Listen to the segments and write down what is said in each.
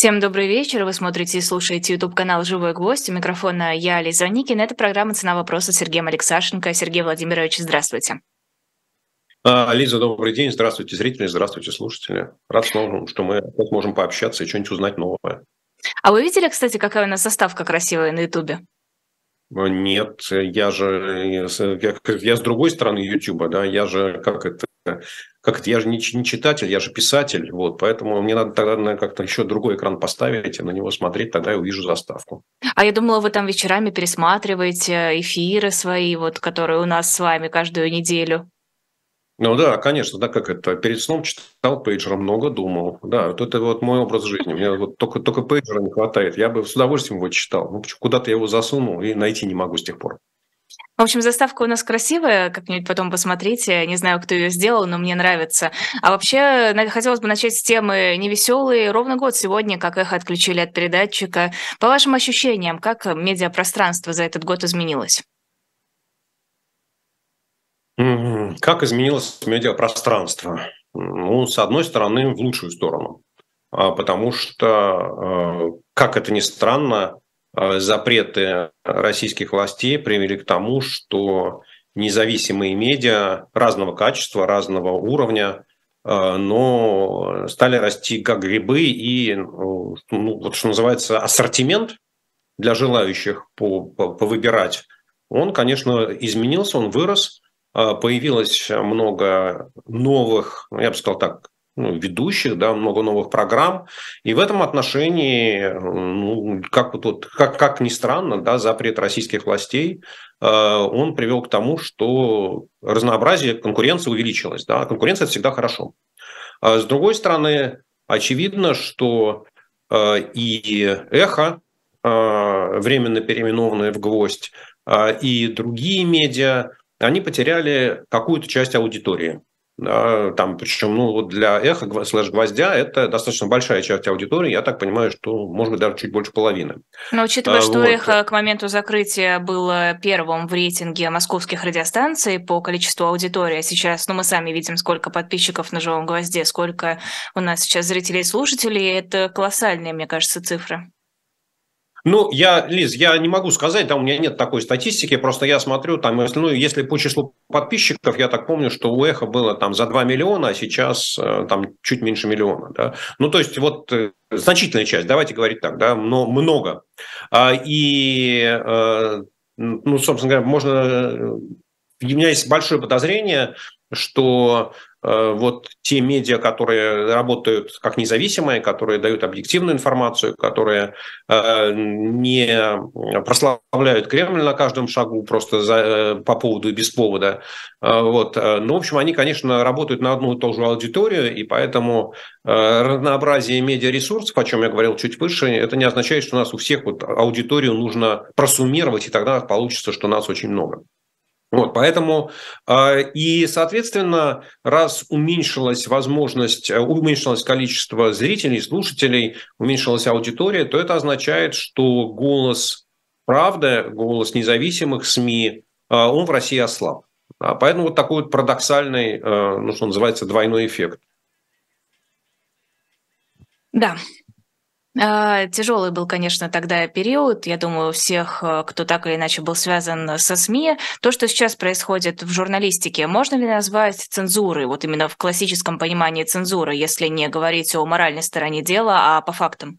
Всем добрый вечер. Вы смотрите и слушаете YouTube канал «Живой гвоздь». У микрофона я, Лиза Никина. Это программа «Цена вопроса» с Сергеем Алексашенко. Сергей Владимирович, здравствуйте. А, Лиза, добрый день. Здравствуйте, зрители, здравствуйте, слушатели. Рад снова, что мы опять можем пообщаться и что-нибудь узнать новое. А вы видели, кстати, какая у нас заставка красивая на Ютубе? Нет, я же я, я с другой стороны Ютуба, да, я же как это, как это, я же не, не читатель, я же писатель, вот, поэтому мне надо тогда как-то еще другой экран поставить и на него смотреть, тогда я увижу заставку. А я думала, вы там вечерами пересматриваете эфиры свои, вот, которые у нас с вами каждую неделю. Ну да, конечно, да, как это, перед сном читал пейджера, много думал. Да, вот это вот мой образ жизни. Мне вот только, только пейджера не хватает. Я бы с удовольствием его читал. Ну, куда-то я его засунул и найти не могу с тех пор. В общем, заставка у нас красивая, как-нибудь потом посмотрите. Не знаю, кто ее сделал, но мне нравится. А вообще, хотелось бы начать с темы невеселые. Ровно год сегодня, как эхо отключили от передатчика. По вашим ощущениям, как медиапространство за этот год изменилось? Как изменилось медиапространство? Ну, с одной стороны, в лучшую сторону. А, потому что, а, как это ни странно, а, запреты российских властей привели к тому, что независимые медиа разного качества, разного уровня, но стали расти как грибы, и, ну, вот что называется, ассортимент для желающих повыбирать, он, конечно, изменился, он вырос – появилось много новых, я бы сказал так, ну, ведущих, да, много новых программ. И в этом отношении, ну, как, вот, как, как ни странно, да, запрет российских властей, э, он привел к тому, что разнообразие конкуренции увеличилось. Да. Конкуренция – это всегда хорошо. А с другой стороны, очевидно, что э, и эхо, э, временно переименованное в «Гвоздь», э, и другие медиа, они потеряли какую-то часть аудитории. Да, там, причем ну, для эхо слэш гвоздя это достаточно большая часть аудитории. Я так понимаю, что может быть даже чуть больше половины. Но учитывая, а, что вот. эхо к моменту закрытия было первым в рейтинге московских радиостанций по количеству аудитории, а сейчас, ну, мы сами видим, сколько подписчиков на живом гвозде, сколько у нас сейчас зрителей и слушателей, это колоссальные, мне кажется, цифры. Ну, я, Лиз, я не могу сказать, да, у меня нет такой статистики, просто я смотрю, там, если, ну, если по числу подписчиков, я так помню, что у Эхо было там за 2 миллиона, а сейчас э, там чуть меньше миллиона, да. Ну, то есть вот э, значительная часть, давайте говорить так, да, но много. А, и, э, ну, собственно говоря, можно... У меня есть большое подозрение, что вот те медиа, которые работают как независимые, которые дают объективную информацию, которые э, не прославляют Кремль на каждом шагу просто за, э, по поводу и без повода. Вот. Ну, в общем, они, конечно, работают на одну и ту же аудиторию, и поэтому разнообразие медиаресурсов, о чем я говорил чуть выше, это не означает, что у нас у всех вот аудиторию нужно просуммировать, и тогда получится, что нас очень много. Вот, поэтому э, и, соответственно, раз уменьшилась возможность, э, уменьшилось количество зрителей, слушателей, уменьшилась аудитория, то это означает, что голос правды, голос независимых СМИ, э, он в России ослаб. А поэтому вот такой вот парадоксальный, ну, что называется, двойной эффект. Да, а, Тяжелый был, конечно, тогда период. Я думаю, у всех, э, кто так или иначе был связан со СМИ, то, что сейчас происходит в журналистике, можно ли назвать цензурой, вот именно в классическом понимании цензуры, если не говорить о моральной стороне дела, а по фактам?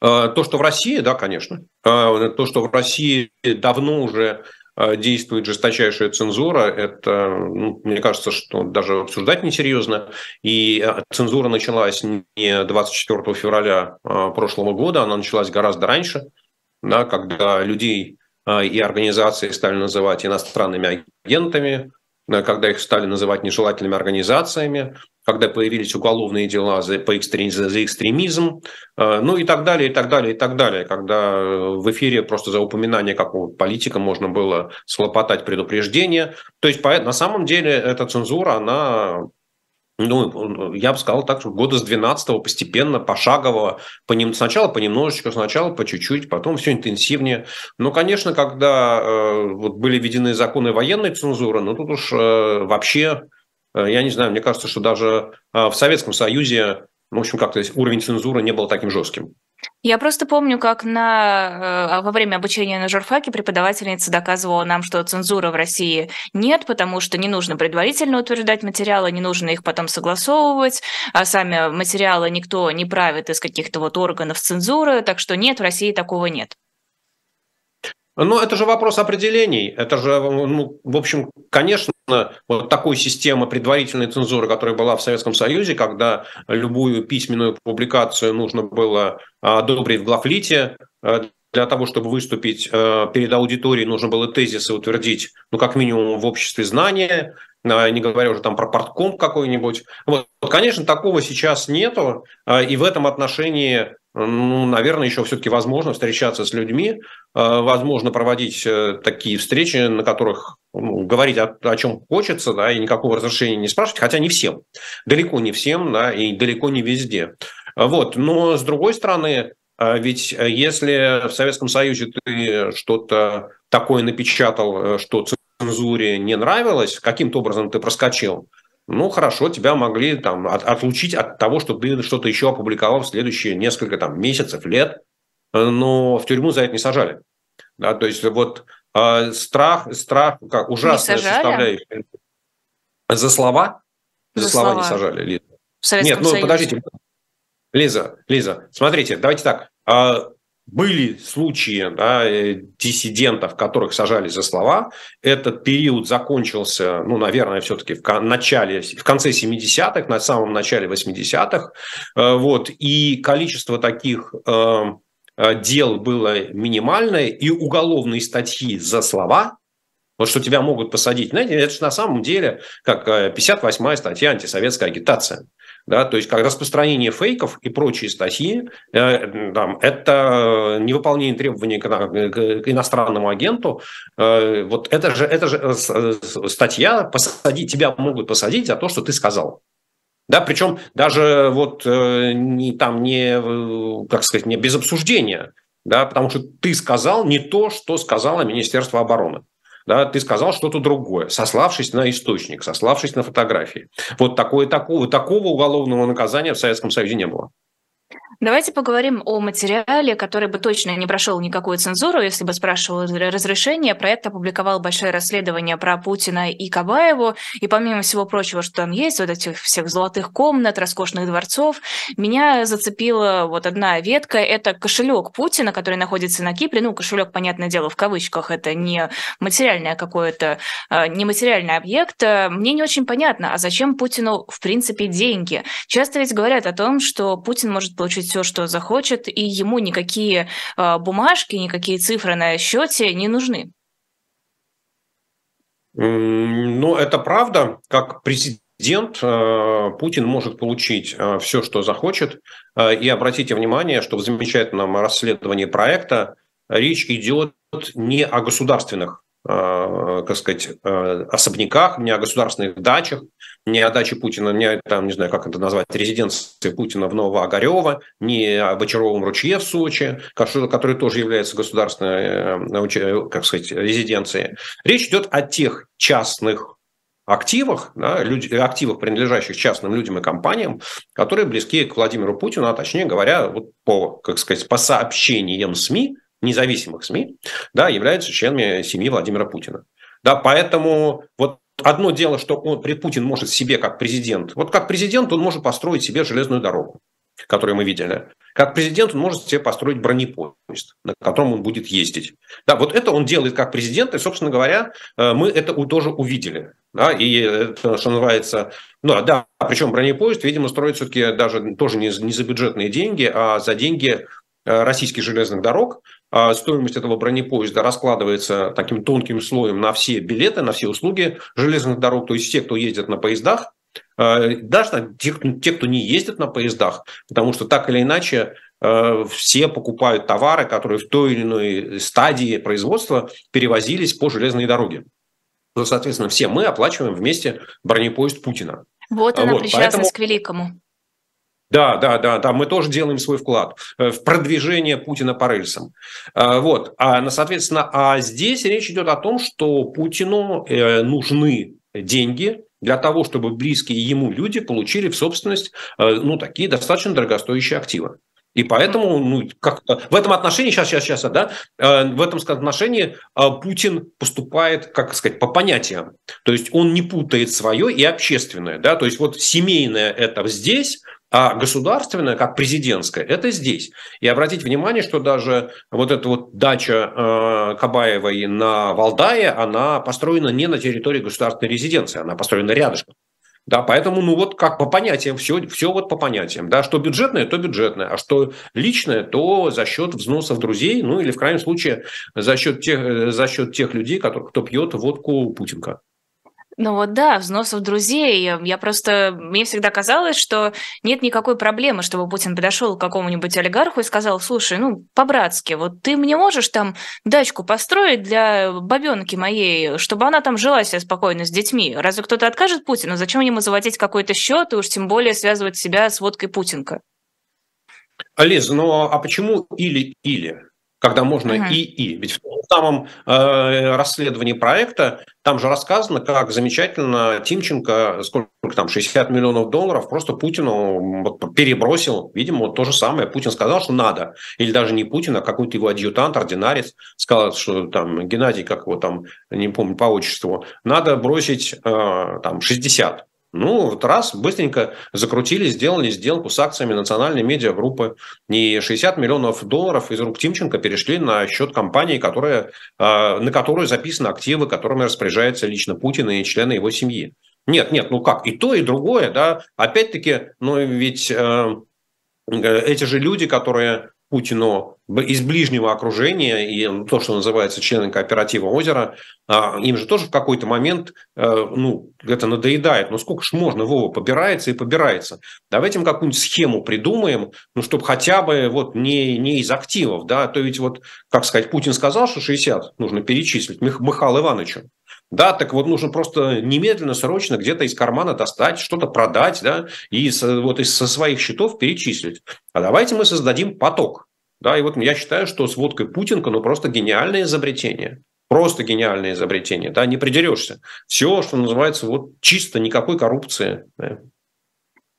А, то, что в России, да, конечно. А, то, что в России давно уже Э, действует жесточайшая цензура, это, ну, мне кажется, что даже обсуждать несерьезно. И э, цензура началась не 24 февраля э, прошлого года, она началась гораздо раньше, да, когда людей и организации стали называть иностранными агентами, когда их стали называть нежелательными организациями, когда появились уголовные дела за, по экстрем, за экстремизм, э, ну и так далее, и так далее, и так далее, когда э, в эфире просто за упоминание какого-то политика можно было слопотать предупреждение. То есть на самом деле эта цензура, она ну, я бы сказал так, что года с 12 постепенно, пошагово, понем... сначала понемножечку, сначала по чуть-чуть, потом все интенсивнее. Но, конечно, когда э, вот были введены законы военной цензуры, ну, тут уж э, вообще, я не знаю, мне кажется, что даже э, в Советском Союзе в общем, как-то уровень цензуры не был таким жестким. Я просто помню, как на, э, во время обучения на журфаке преподавательница доказывала нам, что цензуры в России нет, потому что не нужно предварительно утверждать материалы, не нужно их потом согласовывать, а сами материалы никто не правит из каких-то вот органов цензуры, так что нет, в России такого нет. Но это же вопрос определений. Это же, ну, в общем, конечно, вот такой системы предварительной цензуры, которая была в Советском Союзе, когда любую письменную публикацию нужно было одобрить в главлите, э, для того, чтобы выступить э, перед аудиторией, нужно было тезисы утвердить, ну, как минимум, в обществе знания, не говоря уже там про портком какой-нибудь. Вот, конечно, такого сейчас нету, э, и в этом отношении ну, наверное, еще все-таки возможно встречаться с людьми, э, возможно проводить э, такие встречи, на которых ну, говорить о, о чем хочется, да, и никакого разрешения не спрашивать, хотя не всем, далеко не всем, да, и далеко не везде. Вот, но с другой стороны, э, ведь если в Советском Союзе ты что-то такое напечатал, что цензуре не нравилось, каким-то образом ты проскочил, ну, хорошо, тебя могли там от, отлучить от того, что ты что-то еще опубликовал в следующие несколько там месяцев, лет, но в тюрьму за это не сажали. Да, то есть вот э, страх, страх, как ужасная составляющая. За слова? За, за слова. слова не сажали, Лиза. Нет, ну Союзе. подождите. Лиза, Лиза, смотрите, давайте так. Были случаи да, э, диссидентов, которых сажали за слова. Этот период закончился, ну, наверное, все-таки в начале, в конце 70-х, на самом начале 80-х. Э, вот, и количество таких э, дел было минимальное, и уголовные статьи за слова вот что тебя могут посадить. Знаете, это же на самом деле как 58-я статья антисоветская агитация. Да, то есть как распространение фейков и прочие статьи, э, там, это невыполнение требований к, к иностранному агенту. Э, вот это же, это же э, статья, посадить, тебя могут посадить за то, что ты сказал. Да, причем даже вот э, не, там не, э, как сказать, не без обсуждения, да, потому что ты сказал не то, что сказала Министерство обороны да, ты сказал что-то другое, сославшись на источник, сославшись на фотографии. Вот такое, такого, такого уголовного наказания в Советском Союзе не было. Давайте поговорим о материале, который бы точно не прошел никакую цензуру, если бы спрашивал разрешение. Проект опубликовал большое расследование про Путина и Кабаеву. И помимо всего прочего, что там есть, вот этих всех золотых комнат, роскошных дворцов, меня зацепила вот одна ветка. Это кошелек Путина, который находится на Кипре. Ну, кошелек, понятное дело, в кавычках. Это не материальное какое-то, а, не материальный объект. Мне не очень понятно, а зачем Путину, в принципе, деньги? Часто ведь говорят о том, что Путин может получить все, что захочет, и ему никакие а, бумажки, никакие цифры на счете не нужны. Ну, это правда. Как президент а, Путин может получить а, все, что захочет. И обратите внимание, что в замечательном расследовании проекта речь идет не о государственных как сказать, э, особняках, не о государственных дачах, не о даче Путина, не там, не знаю, как это назвать, резиденции Путина в Новоогарево, не о Бочаровом ручье в Сочи, который тоже является государственной, э, как сказать, резиденцией. Речь идет о тех частных активах, да, люди, активах, принадлежащих частным людям и компаниям, которые близки к Владимиру Путину, а точнее говоря, вот по, как сказать, по сообщениям СМИ, независимых СМИ, да, являются членами семьи Владимира Путина. Да, поэтому вот одно дело, что он, Путин может себе как президент, вот как президент он может построить себе железную дорогу, которую мы видели. Как президент он может себе построить бронепоезд, на котором он будет ездить. Да, вот это он делает как президент, и, собственно говоря, э, мы это тоже увидели. Да, и это, что называется, ну да, причем бронепоезд, видимо, строит все-таки даже тоже не, не за бюджетные деньги, а за деньги э, российских железных дорог, стоимость этого бронепоезда раскладывается таким тонким слоем на все билеты, на все услуги железных дорог, то есть те, кто ездит на поездах, а, даже те, те, кто не ездит на поездах, потому что так или иначе а, все покупают товары, которые в той или иной стадии производства перевозились по железной дороге. То, соответственно, все мы оплачиваем вместе бронепоезд Путина. Вот она вот, причастность поэтому... к великому. Да, да, да, да, мы тоже делаем свой вклад э, в продвижение Путина по рельсам. Э, вот, а, соответственно, а здесь речь идет о том, что Путину э, нужны деньги для того, чтобы близкие ему люди получили в собственность ну, такие достаточно дорогостоящие активы. И поэтому ну, как, в этом отношении, сейчас, сейчас, сейчас, да, в этом отношении Путин поступает, как сказать, по понятиям. То есть он не путает свое и общественное. Да? То есть вот семейное это здесь, а государственное, как президентское, это здесь. И обратите внимание, что даже вот эта вот дача э, Кабаевой на Валдае, она построена не на территории государственной резиденции, она построена рядышком. Да, поэтому, ну вот как по понятиям, все, все вот по понятиям. Да, что бюджетное, то бюджетное, а что личное, то за счет взносов друзей, ну или в крайнем случае за счет тех, за счет тех людей, которые, кто пьет водку Путинка. Ну вот да, взносов друзей. Я просто... Мне всегда казалось, что нет никакой проблемы, чтобы Путин подошел к какому-нибудь олигарху и сказал, слушай, ну, по-братски, вот ты мне можешь там дачку построить для бабенки моей, чтобы она там жила себе спокойно с детьми? Разве кто-то откажет Путину? Зачем ему заводить какой-то счет и уж тем более связывать себя с водкой Путинка? Лиз, ну а почему или-или? когда можно uh-huh. и и. Ведь в том самом э, расследовании проекта там же рассказано, как замечательно Тимченко, сколько там, 60 миллионов долларов просто Путину вот, перебросил. Видимо, вот то же самое. Путин сказал, что надо. Или даже не Путин, а какой-то его адъютант, ординарец сказал, что там Геннадий, как его там, не помню по отчеству, надо бросить э, там 60. Ну, вот раз, быстренько закрутили, сделали сделку с акциями национальной медиагруппы. И 60 миллионов долларов из рук Тимченко перешли на счет компании, которая, а, на которую записаны активы, которыми распоряжается лично Путин и члены его семьи. Нет, нет, ну как, и то, и другое, да. Опять-таки, ну ведь э, э эти же люди, которые Путину из ближнего окружения и то, что называется члены кооператива «Озеро», а, им же тоже в какой-то момент э, ну, это надоедает. Ну сколько ж можно, Вова, побирается и побирается. Давайте мы какую-нибудь схему придумаем, ну, чтобы хотя бы вот не, не из активов, да, то ведь вот, как сказать, Путин сказал, что 60 нужно перечислить Мих, Михаилу Ивановичу. Да, так вот нужно просто немедленно, срочно где-то из кармана достать, что-то продать, да, и вот из, со своих счетов перечислить. А давайте мы создадим поток. Да, и вот я считаю, что с водкой Путинка, ну, просто гениальное изобретение. Просто гениальное изобретение, да, не придерешься. Все, что называется, вот чисто никакой коррупции. Да.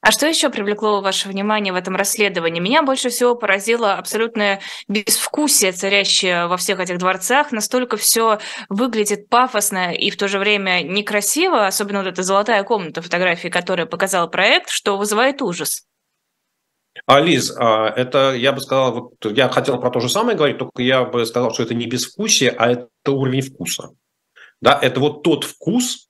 А что еще привлекло ваше внимание в этом расследовании? Меня больше всего поразило абсолютное безвкусие, царящее во всех этих дворцах. Настолько все выглядит пафосно и в то же время некрасиво, особенно вот эта золотая комната фотографии, которая показал проект, что вызывает ужас. А, а, это, я бы сказал, вот я хотел про то же самое говорить, только я бы сказал, что это не безвкусие, а это уровень вкуса. Да, это вот тот вкус,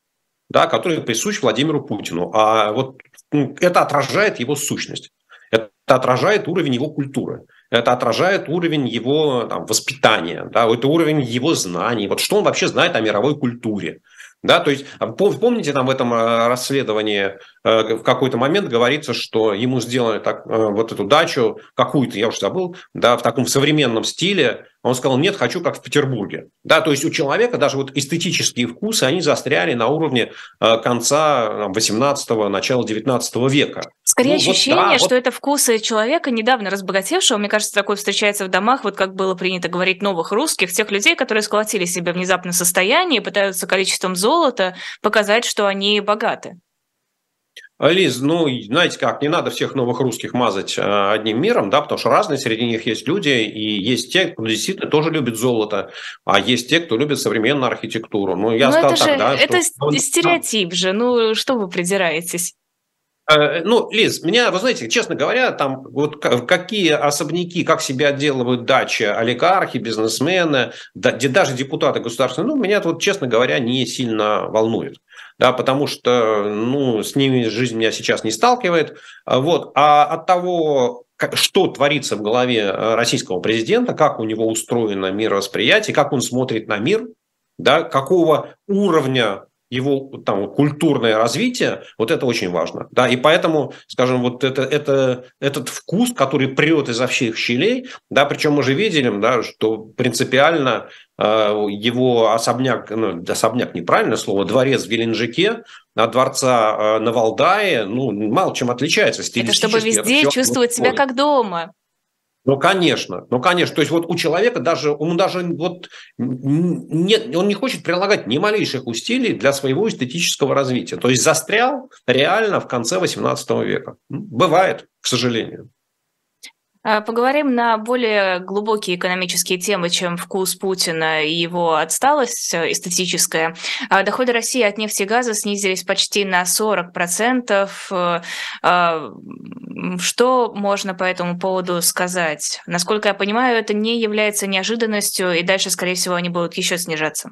да, который присущ Владимиру Путину. А вот это отражает его сущность. Это отражает уровень его культуры. Это отражает уровень его там, воспитания, да, это уровень его знаний. Вот что он вообще знает о мировой культуре. Да, то есть, а, помните, там в этом а, расследовании э, в какой-то момент говорится, что ему сделали так, э, вот эту дачу, какую-то, я уже забыл, да, в таком современном стиле, он сказал, нет, хочу как в Петербурге. Да, то есть у человека даже вот эстетические вкусы, они застряли на уровне э, конца 18-го, начала 19 века. Скорее ну, ощущение, вот, да, что вот... это вкусы человека, недавно разбогатевшего. Мне кажется, такое встречается в домах, вот как было принято говорить, новых русских, тех людей, которые сколотили себе внезапно состояние, пытаются количеством золота показать, что они богаты. Лиз, ну, знаете как, не надо всех новых русских мазать а, одним миром, да, потому что разные среди них есть люди, и есть те, кто действительно тоже любит золото, а есть те, кто любит современную архитектуру. Ну, я Но сказал это так, же, да. Это что... стереотип же, ну, что вы придираетесь? Э, ну, Лиз, меня, вы знаете, честно говоря, там вот какие особняки, как себя отделывают дачи, олигархи, бизнесмены, да, даже депутаты государственные, ну, меня вот, честно говоря, не сильно волнует да, потому что, ну, с ними жизнь меня сейчас не сталкивает, вот, а от того, что творится в голове э, российского президента, как у него устроено мировосприятие, как он смотрит на мир, да, какого уровня его там, культурное развитие, вот это очень важно. Да? И поэтому, скажем, вот это, это, этот вкус, который прет изо всех щелей, да, причем мы же видели, да, что принципиально э, его особняк, ну, особняк неправильное слово, дворец в Геленджике от дворца э, на Валдае, ну, мало чем отличается. Это чтобы везде чувствовать себя как дома. Ну, конечно, ну, конечно. То есть вот у человека даже, он даже вот нет, он не хочет прилагать ни малейших усилий для своего эстетического развития. То есть застрял реально в конце 18 века. Бывает, к сожалению. А, поговорим на более глубокие экономические темы, чем вкус Путина и его отсталость э, эстетическая. А, доходы России от нефти и газа снизились почти на 40%. Э, а, что можно по этому поводу сказать? Насколько я понимаю, это не является неожиданностью, и дальше, скорее всего, они будут еще снижаться.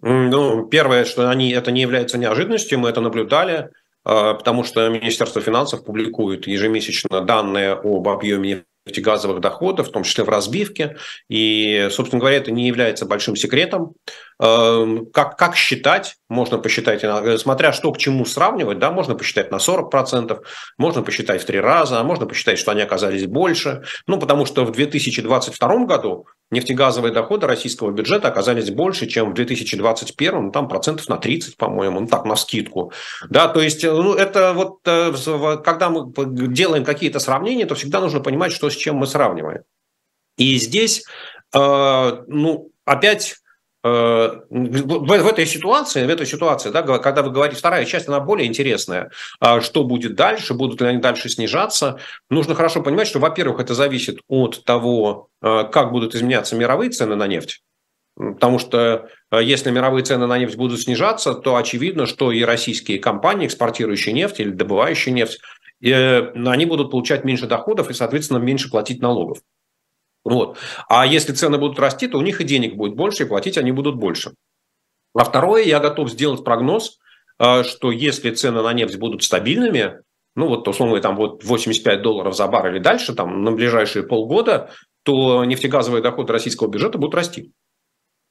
Ну, первое, что они, это не является неожиданностью, мы это наблюдали. А, потому что Министерство финансов публикует ежемесячно данные об объеме нефтегазовых доходов, в том числе в разбивке. И, собственно говоря, это не является большим секретом. Эм, как, как считать? Можно посчитать, смотря что к чему сравнивать, да, можно посчитать на 40%, можно посчитать в три раза, а можно посчитать, что они оказались больше. Ну, потому что в 2022 году нефтегазовые доходы российского бюджета оказались больше, чем в 2021, ну, там процентов на 30, по-моему, ну, так, на скидку. Да, то есть, э, ну, это вот, э, когда мы делаем какие-то сравнения, то всегда нужно понимать, что с чем мы сравниваем. И здесь, ну, опять Э, в, в этой ситуации, в этой ситуации, да, когда вы говорите, вторая часть, она более интересная, а что будет дальше, будут ли они дальше снижаться, нужно хорошо понимать, что, во-первых, это зависит от того, э, как будут изменяться мировые цены на нефть, Потому что э, если мировые цены на нефть будут снижаться, то очевидно, что и российские компании, экспортирующие нефть или добывающие нефть, они будут получать меньше доходов и, соответственно, меньше платить налогов. Вот. А если цены будут расти, то у них и денег будет больше, и платить они будут больше. А второе, я готов сделать прогноз, э, что если цены на нефть будут стабильными, ну вот условно там вот 85 долларов за бар или дальше, там на ближайшие полгода, то нефтегазовые доходы российского бюджета будут расти.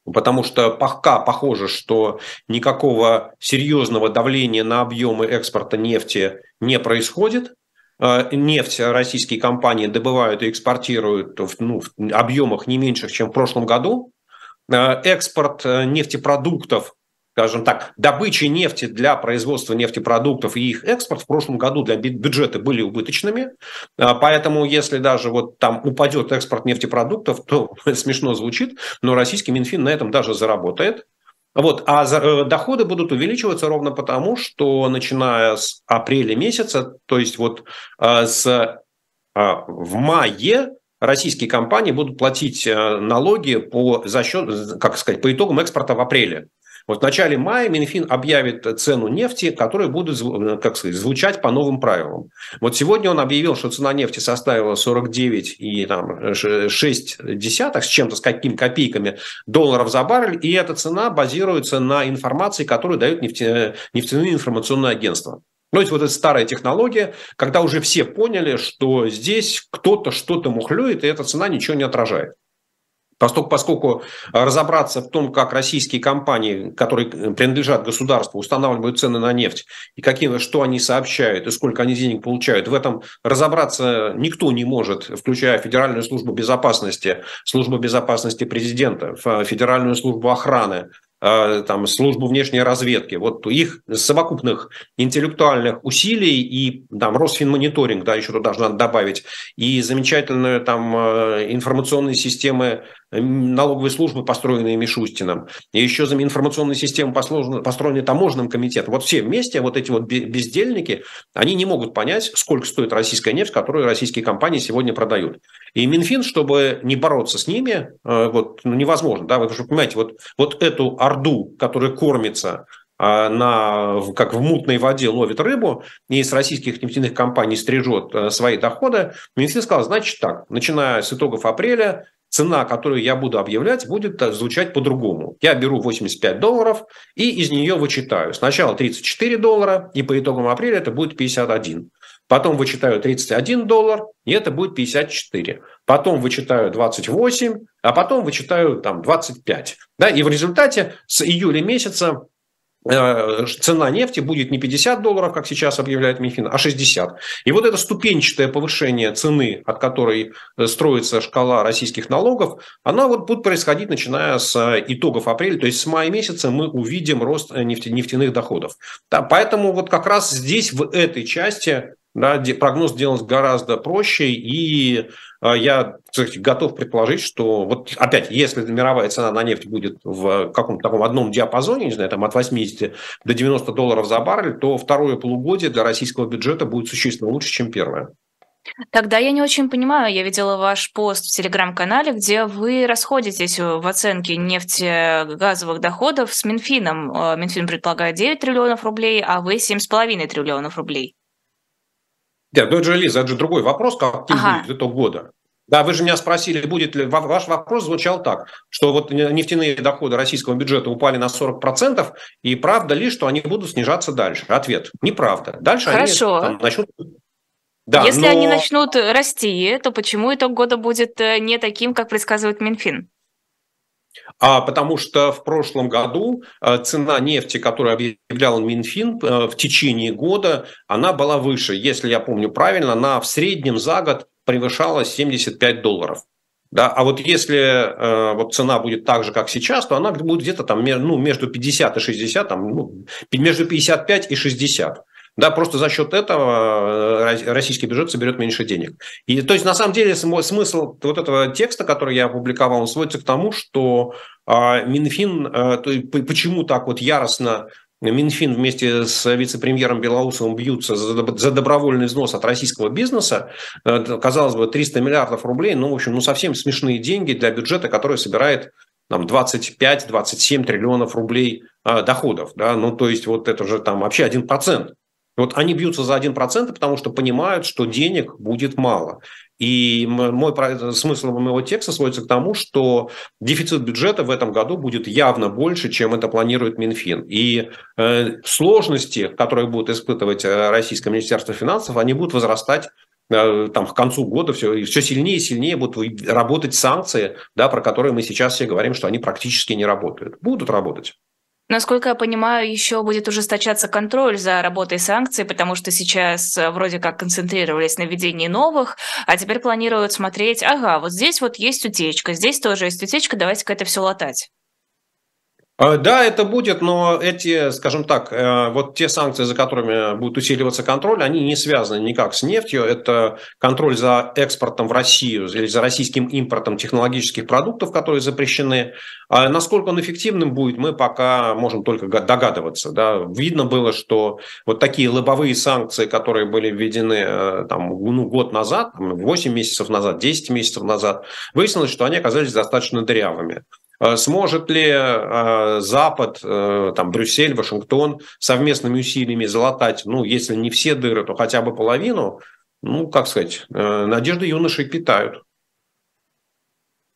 Потому что пока похоже, что никакого серьезного давления на объемы экспорта нефти не происходит, нефть российские компании добывают и экспортируют в, ну, в объемах не меньших, чем в прошлом году. Э, экспорт э, нефтепродуктов, скажем так, добыча нефти для производства нефтепродуктов и их экспорт в прошлом году для бюджета были убыточными. Поэтому если даже вот там упадет экспорт нефтепродуктов, то смешно звучит, но российский Минфин на этом даже заработает. Вот, а э, доходы будут увеличиваться ровно потому, что начиная с апреля месяца, то есть вот э, с, э, в мае российские компании будут платить налоги по, за счет, как сказать, по итогам экспорта в апреле. Вот в начале мая Минфин объявит цену нефти, которая будет как сказать, звучать по новым правилам. Вот сегодня он объявил, что цена нефти составила 49 и там 6 десятых с чем-то, с какими копейками долларов за баррель, и эта цена базируется на информации, которую дают нефтяные, информационные агентства. Ну, есть вот эта старая технология, когда уже все поняли, что здесь кто-то что-то мухлюет, и эта цена ничего не отражает. Поскольку, поскольку разобраться в том, как российские компании, которые принадлежат государству, устанавливают цены на нефть, и какие, что они сообщают, и сколько они денег получают, в этом разобраться никто не может, включая Федеральную службу безопасности, службу безопасности президента, Федеральную службу охраны, Э, там, службу внешней разведки, вот их совокупных интеллектуальных усилий и там Росфинмониторинг, да, еще туда надо добавить, и замечательные там э, информационные системы налоговой службы, построенные Мишустином, и еще за информационные системы, построенные таможенным комитетом. Вот все вместе, вот эти вот бездельники, они не могут понять, сколько стоит российская нефть, которую российские компании сегодня продают. И Минфин, чтобы не бороться с ними, э, вот, ну, невозможно, да, вы же понимаете, вот, вот эту орду, которая кормится а, на, как в мутной воде ловит рыбу и с российских нефтяных компаний стрижет э, свои доходы, Минфин сказал, значит так, начиная с итогов апреля, цена, которую я буду объявлять, будет э, звучать по-другому. Я беру 85 долларов и из нее вычитаю. Сначала 34 доллара, и по итогам апреля это будет 51. Потом вычитаю 31 доллар, и это будет 54. Потом вычитаю 28, а потом вычитаю там 25. Да? И в результате с июля месяца цена нефти будет не 50 долларов, как сейчас объявляет Минфин, а 60. И вот это ступенчатое повышение цены, от которой э, строится шкала российских налогов, она вот будет происходить, начиная с э, итогов апреля, то есть с мая месяца мы увидим рост нефтяных доходов. Поэтому вот как раз здесь, в этой части, Да, прогноз делать гораздо проще, и а, я кстати, готов предположить, что вот опять, если мировая цена на нефть будет в каком-то таком одном диапазоне, не знаю, там от 80 до 90 долларов за баррель, то второе полугодие для российского бюджета будет существенно лучше, чем первое. Тогда я не очень понимаю. Я видела ваш пост в телеграм-канале, где вы расходитесь в оценке нефтегазовых доходов с Минфином. Э, Минфин предполагает 9 триллионов рублей, а вы 7,5 триллионов рублей. Да, но это же, Лиза, это же другой вопрос, каким ага. будет итог года. Да, вы же меня спросили, будет ли... Ваш вопрос звучал так, что вот нефтяные доходы российского бюджета упали на 40%, и правда ли, что они будут снижаться дальше? Ответ – неправда. Дальше Хорошо. они там, начнут... Да, Если но... они начнут расти, то почему итог года будет э, не таким, как предсказывает Минфин? А потому что в прошлом году э, цена нефти, которую объявлял Минфин э, в течение года, она была выше. Если я помню правильно, она в среднем за год превышала 75 долларов. Да, а вот если э, вот цена будет так же, как сейчас, то она будет где-то там ну, между 50 и 60, там, ну, между 55 и 60. Да, просто за счет этого э, российский бюджет соберет меньше денег. И, то есть, на самом деле, смысл вот этого текста, который я опубликовал, он сводится к тому, что э, Минфин, э, то, почему так вот яростно Минфин вместе с вице-премьером Белоусовым бьются за, добровольный взнос от российского бизнеса. Э, казалось бы, 300 миллиардов рублей, ну, в общем, ну, совсем смешные деньги для бюджета, который собирает там 25-27 триллионов рублей доходов. Да? Ну, то есть, вот это же там вообще 1%. Вот они бьются за 1%, потому что понимают, что денег будет мало. И мой смысл моего текста сводится к тому, что дефицит бюджета в этом году будет явно больше, чем это планирует Минфин. И э, сложности, которые будут испытывать э, Российское Министерство финансов, они будут возрастать э, там, к концу года все, все сильнее и сильнее будут работать санкции, да, про которые мы сейчас все говорим, что они практически не работают. Будут работать. Насколько я понимаю, еще будет ужесточаться контроль за работой санкций, потому что сейчас э, вроде как концентрировались на введении новых, а теперь планируют смотреть, ага, вот здесь вот есть утечка, здесь тоже есть утечка, давайте-ка это все латать. А, да, это будет, но эти, скажем так, э, вот те санкции, за которыми будет усиливаться контроль, они не связаны никак с нефтью. Это контроль за экспортом в Россию или за российским импортом технологических продуктов, которые запрещены. А насколько он эффективным будет, мы пока можем только догадываться. Да. Видно было, что вот такие лобовые санкции, которые были введены э, там, ну, год назад, 8 месяцев назад, 10 месяцев назад, выяснилось, что они оказались достаточно дырявыми. Э, сможет ли э, Запад, э, там, Брюссель, Вашингтон совместными усилиями залатать, ну, если не все дыры, то хотя бы половину, ну, как сказать, надежды юношей питают.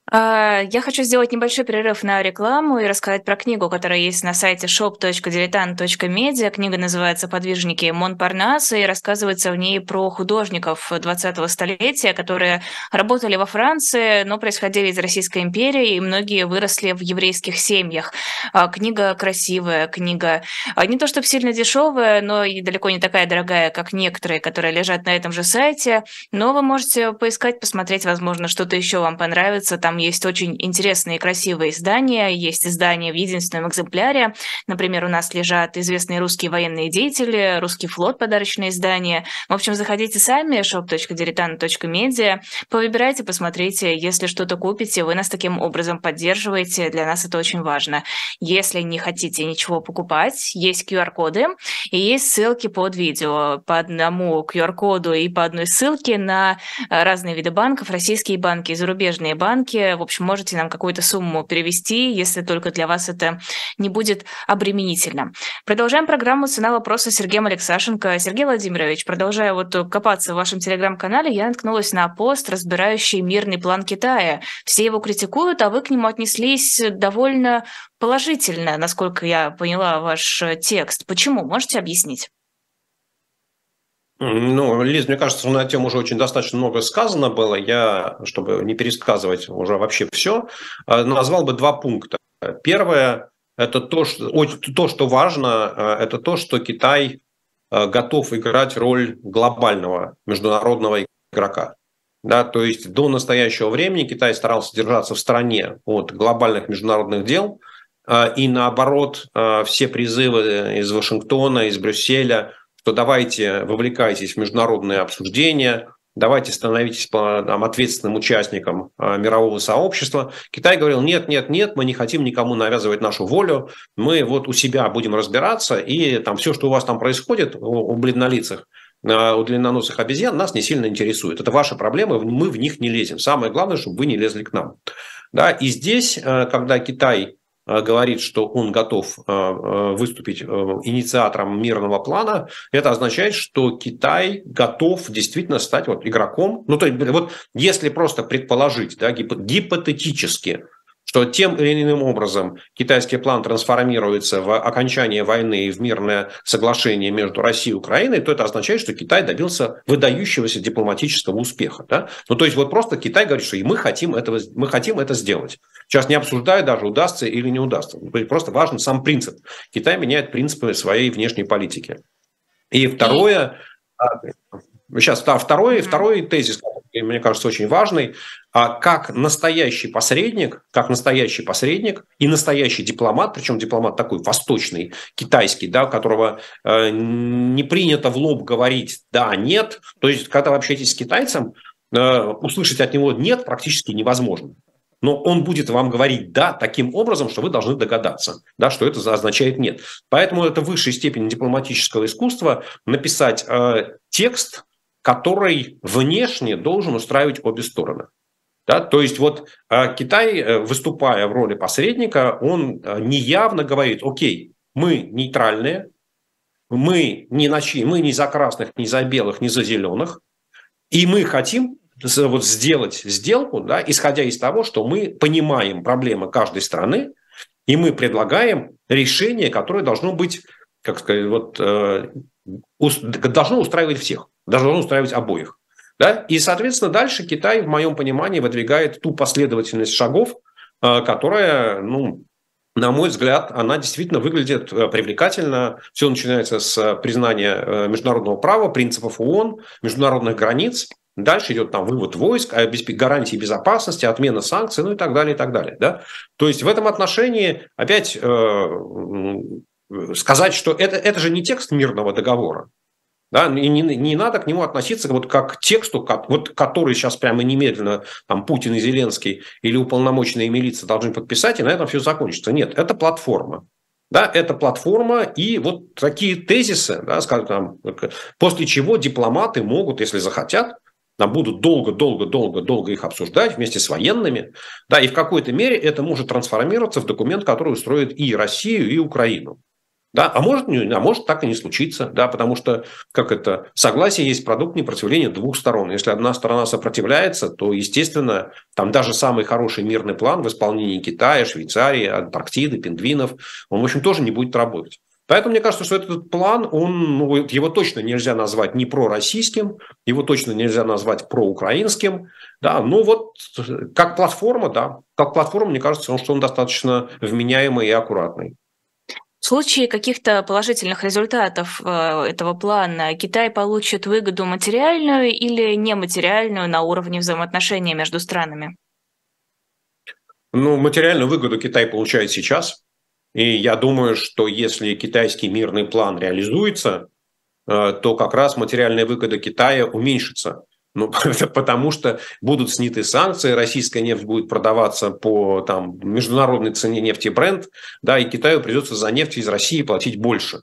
А, я хочу сделать небольшой перерыв на рекламу и рассказать про книгу, которая есть на сайте shop.diletant.media. Книга называется «Подвижники Монпарнаса» и рассказывается в ней про художников 20-го столетия, которые работали во Франции, но происходили из Российской империи, и многие выросли в еврейских семьях. А, книга красивая, книга а, не то чтобы сильно дешевая, но и далеко не такая дорогая, как некоторые, которые лежат на этом же сайте, но вы можете поискать, посмотреть, возможно, что-то еще вам понравится. Там есть очень интересные и красивые издания, есть издания в единственном экземпляре. Например, у нас лежат известные русские военные деятели, русский флот, подарочные издания. В общем, заходите сами, shop.diletant.media, повыбирайте, посмотрите. Если что-то купите, вы нас таким образом поддерживаете. Для нас это очень важно. Если не хотите ничего покупать, есть QR-коды и есть ссылки под видео. По одному QR-коду и по одной ссылке на разные виды банков, российские банки зарубежные банки в общем, можете нам какую-то сумму перевести, если только для вас это не будет обременительно. Продолжаем программу «Цена вопроса» с Сергеем Алексашенко. Сергей Владимирович, продолжая вот копаться в вашем телеграм-канале, я наткнулась на пост, разбирающий мирный план Китая. Все его критикуют, а вы к нему отнеслись довольно положительно, насколько я поняла ваш текст. Почему? Можете объяснить? Ну, Лиз, мне кажется, на тему уже очень достаточно много сказано было. Я, чтобы не пересказывать уже вообще все, э, назвал бы два пункта. Первое – это то, что, то, что важно, э, это то, что Китай э, готов играть роль глобального международного игрока. Да, то есть до настоящего времени Китай старался держаться в стране от глобальных международных дел, и наоборот, все призывы из Вашингтона, из Брюсселя – что давайте вовлекайтесь в международные обсуждения, давайте становитесь там, ответственным участником а, мирового сообщества. Китай говорил, нет, нет, нет, мы не хотим никому навязывать нашу волю, мы вот у себя будем разбираться, и там все, что у вас там происходит, у, у бледнолицых, а, у длинноносых обезьян, нас не сильно интересует. Это ваши проблемы, мы в них не лезем. Самое главное, чтобы вы не лезли к нам. Да, и здесь, а, когда Китай говорит, что он готов э, э, выступить инициатором мирного плана, это означает, что Китай готов действительно стать вот игроком. Ну, то есть, вот если просто предположить, да, гипотетически, что тем или иным образом китайский план трансформируется в окончание войны и в мирное соглашение между Россией и Украиной, то это означает, что Китай добился выдающегося дипломатического успеха. Да? Ну, то есть вот просто Китай говорит, что и мы хотим, этого, мы хотим это сделать. Сейчас не обсуждаю даже, удастся или не удастся. Просто важен сам принцип. Китай меняет принципы своей внешней политики. И второе, Сейчас да, второй, второй тезис, мне кажется, очень важный. А как настоящий посредник, как настоящий посредник и настоящий дипломат, причем дипломат такой восточный, китайский, да, которого э, не принято в лоб говорить «да», «нет». То есть, когда вы общаетесь с китайцем, э, услышать от него «нет» практически невозможно. Но он будет вам говорить «да» таким образом, что вы должны догадаться, да, что это означает «нет». Поэтому это высшая степень дипломатического искусства написать э, текст, который внешне должен устраивать обе стороны. Да, то есть вот э, Китай, э, выступая в роли посредника, он э, неявно говорит, окей, мы нейтральные, мы не, на чьи, мы не за красных, не за белых, не за зеленых, и мы хотим вот сделать сделку, да, исходя из того, что мы понимаем проблемы каждой страны, и мы предлагаем решение, которое должно быть, как сказать, вот, должно устраивать всех должно устраивать обоих. Да? И, соответственно, дальше Китай, в моем понимании, выдвигает ту последовательность шагов, э, которая, ну, на мой взгляд, она действительно выглядит э, привлекательно. Все начинается с признания э, международного права, принципов ООН, международных границ. Дальше идет там вывод войск, гарантии безопасности, отмена санкций, ну и так далее, и так далее. Да? То есть в этом отношении опять э, сказать, что это, это же не текст мирного договора. Да, и не, не надо к нему относиться вот как к тексту, как, вот, который сейчас прямо немедленно там, Путин и Зеленский или уполномоченные милиции должны подписать, и на этом все закончится. Нет, это платформа. Да, это платформа и вот такие тезисы, да, скажем, там, после чего дипломаты могут, если захотят, нам будут долго-долго-долго-долго их обсуждать вместе с военными. Да, и в какой-то мере это может трансформироваться в документ, который устроит и Россию, и Украину. Да? А, может, а может так и не случиться, да? потому что как это, согласие есть продукт непротивления двух сторон. Если одна сторона сопротивляется, то, естественно, там даже самый хороший мирный план в исполнении Китая, Швейцарии, Антарктиды, пингвинов, он, в общем, тоже не будет работать. Поэтому мне кажется, что этот план, он, ну, его точно нельзя назвать не пророссийским, его точно нельзя назвать проукраинским, да, но вот как платформа, да, как платформа, мне кажется, что он достаточно вменяемый и аккуратный. В случае каких-то положительных результатов э, этого плана Китай получит выгоду материальную или нематериальную на уровне взаимоотношений между странами? Ну, материальную выгоду Китай получает сейчас. И я думаю, что если китайский мирный план реализуется, э, то как раз материальная выгода Китая уменьшится. Ну, потому что будут сняты санкции, российская нефть будет продаваться по там, международной цене нефти бренд, да, и Китаю придется за нефть из России платить больше.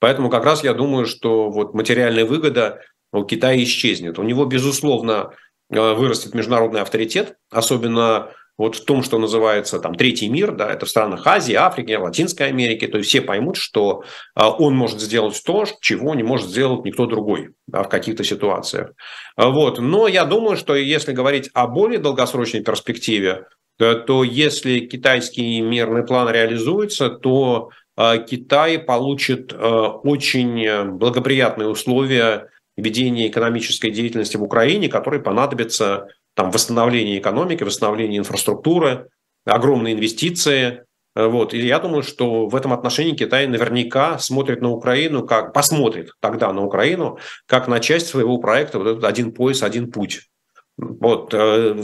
Поэтому как раз я думаю, что вот материальная выгода у Китая исчезнет. У него, безусловно, э, вырастет международный авторитет, особенно вот в том, что называется там третий мир, да, это в странах Азии, Африки, Латинской Америки, то есть все поймут, что а, он может сделать то, чего не может сделать никто другой да, в каких-то ситуациях. А, вот. Но я думаю, что если говорить о более долгосрочной перспективе, то, если китайский мирный план реализуется, то а, Китай получит очень благоприятные условия ведения экономической деятельности в Украине, которые понадобятся там восстановление экономики, восстановление инфраструктуры, огромные инвестиции. Вот. И я думаю, что в этом отношении Китай наверняка смотрит на Украину, как посмотрит тогда на Украину, как на часть своего проекта вот этот один пояс, один путь. Вот. Э,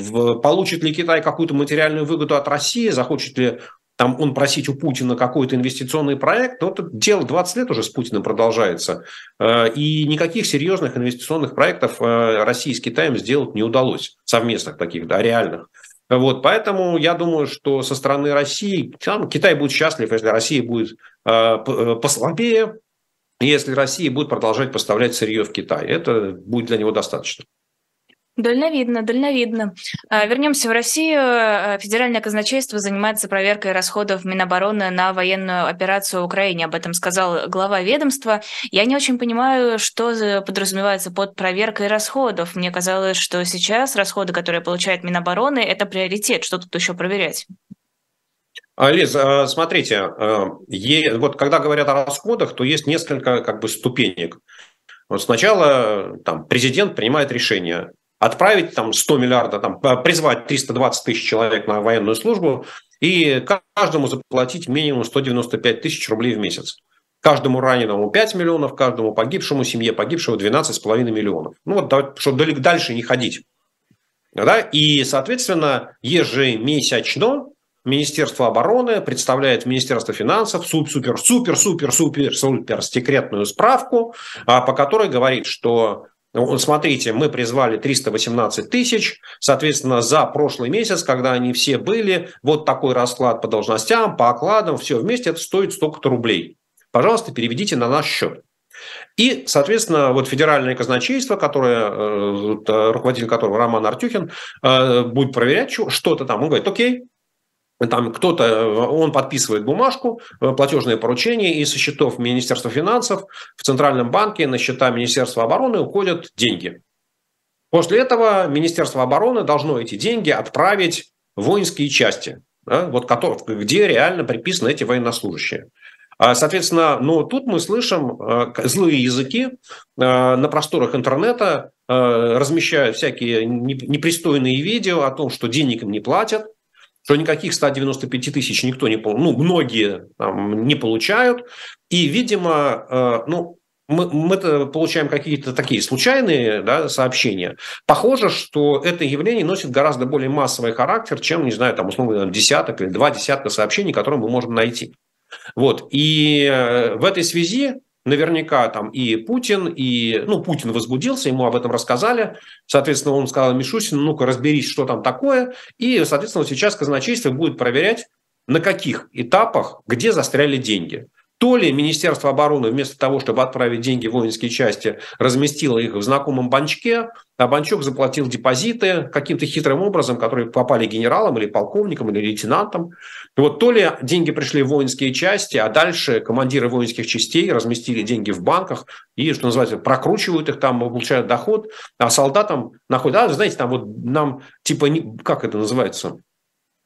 получит ли Китай какую-то материальную выгоду от России, захочет ли там он просить у Путина какой-то инвестиционный проект, но это дело 20 лет уже с Путиным продолжается. И никаких серьезных инвестиционных проектов России с Китаем сделать не удалось, совместных таких, да, реальных. Вот, поэтому я думаю, что со стороны России там, Китай будет счастлив, если Россия будет э, послабее, если Россия будет продолжать поставлять сырье в Китай. Это будет для него достаточно. Дальновидно, дальновидно. А, вернемся в Россию. А, Федеральное казначейство занимается проверкой расходов Минобороны на военную операцию в Украине. Об этом сказал глава ведомства. Я не очень понимаю, что подразумевается под проверкой расходов. Мне казалось, что сейчас расходы, которые получает Минобороны, это приоритет. Что тут еще проверять? А, Лиз, смотрите, вот когда говорят о расходах, то есть несколько как бы ступенек. Вот сначала там, президент принимает решение, отправить там 100 миллиардов, там, призвать 320 тысяч человек на военную службу и каждому заплатить минимум 195 тысяч рублей в месяц. Каждому раненому 5 миллионов, каждому погибшему, семье погибшего 12,5 миллионов. Ну вот, чтобы дальше не ходить. Да? И, соответственно, ежемесячно Министерство обороны представляет Министерство финансов супер, супер, супер, супер, супер секретную справку, а, по которой говорит, что смотрите, мы призвали 318 тысяч, соответственно, за прошлый месяц, когда они все были, вот такой расклад по должностям, по окладам, все вместе, это стоит столько-то рублей. Пожалуйста, переведите на наш счет. И, соответственно, вот федеральное казначейство, которое, э, руководитель которого Роман Артюхин, э, будет проверять что-то там. Он говорит, окей, там кто-то, он подписывает бумажку, э, платежное поручение, и со счетов Министерства финансов в Центральном банке на счета Министерства обороны уходят деньги. После этого Министерство обороны должно эти деньги отправить в воинские части, да, вот, которые, где реально приписаны эти военнослужащие. А, соответственно, но тут мы слышим э, злые языки э, на просторах интернета, размещают всякие непристойные видео о том, что денег им не платят, что никаких 195 тысяч никто не ну, многие там, не получают. И, видимо, э, ну, мы, мы получаем какие-то такие случайные да, сообщения. Похоже, что это явление носит гораздо более массовый характер, чем, не знаю, там, условно, десяток или два десятка сообщений, которые мы можем найти. Вот. И э, в этой связи наверняка там и Путин, и, ну, Путин возбудился, ему об этом рассказали, соответственно, он сказал Мишусину, ну-ка разберись, что там такое, и, соответственно, сейчас казначейство будет проверять, на каких этапах, где застряли деньги. То ли Министерство обороны вместо того, чтобы отправить деньги в воинские части, разместило их в знакомом банчке, банчок заплатил депозиты каким-то хитрым образом, которые попали генералам или полковникам или лейтенантам. И вот то ли деньги пришли в воинские части, а дальше командиры воинских частей разместили деньги в банках и, что называется, прокручивают их там, получают доход, а солдатам находят, а, знаете, там вот нам типа, как это называется,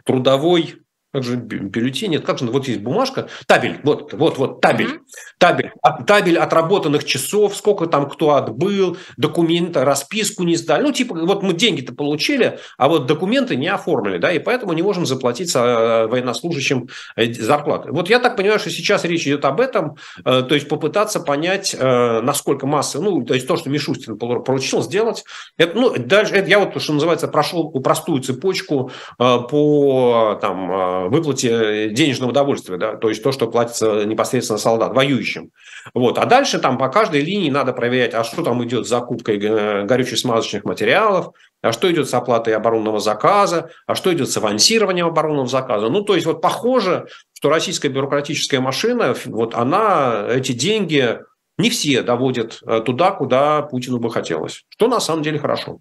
трудовой как же бюллетень, нет, как же, вот есть бумажка, табель, вот, вот, вот, табель, табель, табель отработанных часов, сколько там кто отбыл, документы, расписку не сдали, ну, типа, вот мы деньги-то получили, а вот документы не оформили, да, и поэтому не можем заплатить э, военнослужащим э, зарплаты. Вот я так понимаю, что сейчас речь идет об этом, э, то есть попытаться понять, насколько масса, ну, то есть то, что Мишустин поручил сделать, это, ну, дальше, это я вот, что называется, прошел простую цепочку по, там, выплате денежного удовольствия, да, то есть то, что платится непосредственно солдат, воюющим. Вот. А дальше там по каждой линии надо проверять, а что там идет с закупкой э, горюче-смазочных материалов, а что идет с оплатой оборонного заказа, а что идет с авансированием оборонного заказа. Ну, то есть вот похоже, что российская бюрократическая машина, вот она эти деньги не все доводит э, туда, куда Путину бы хотелось, что на самом деле хорошо.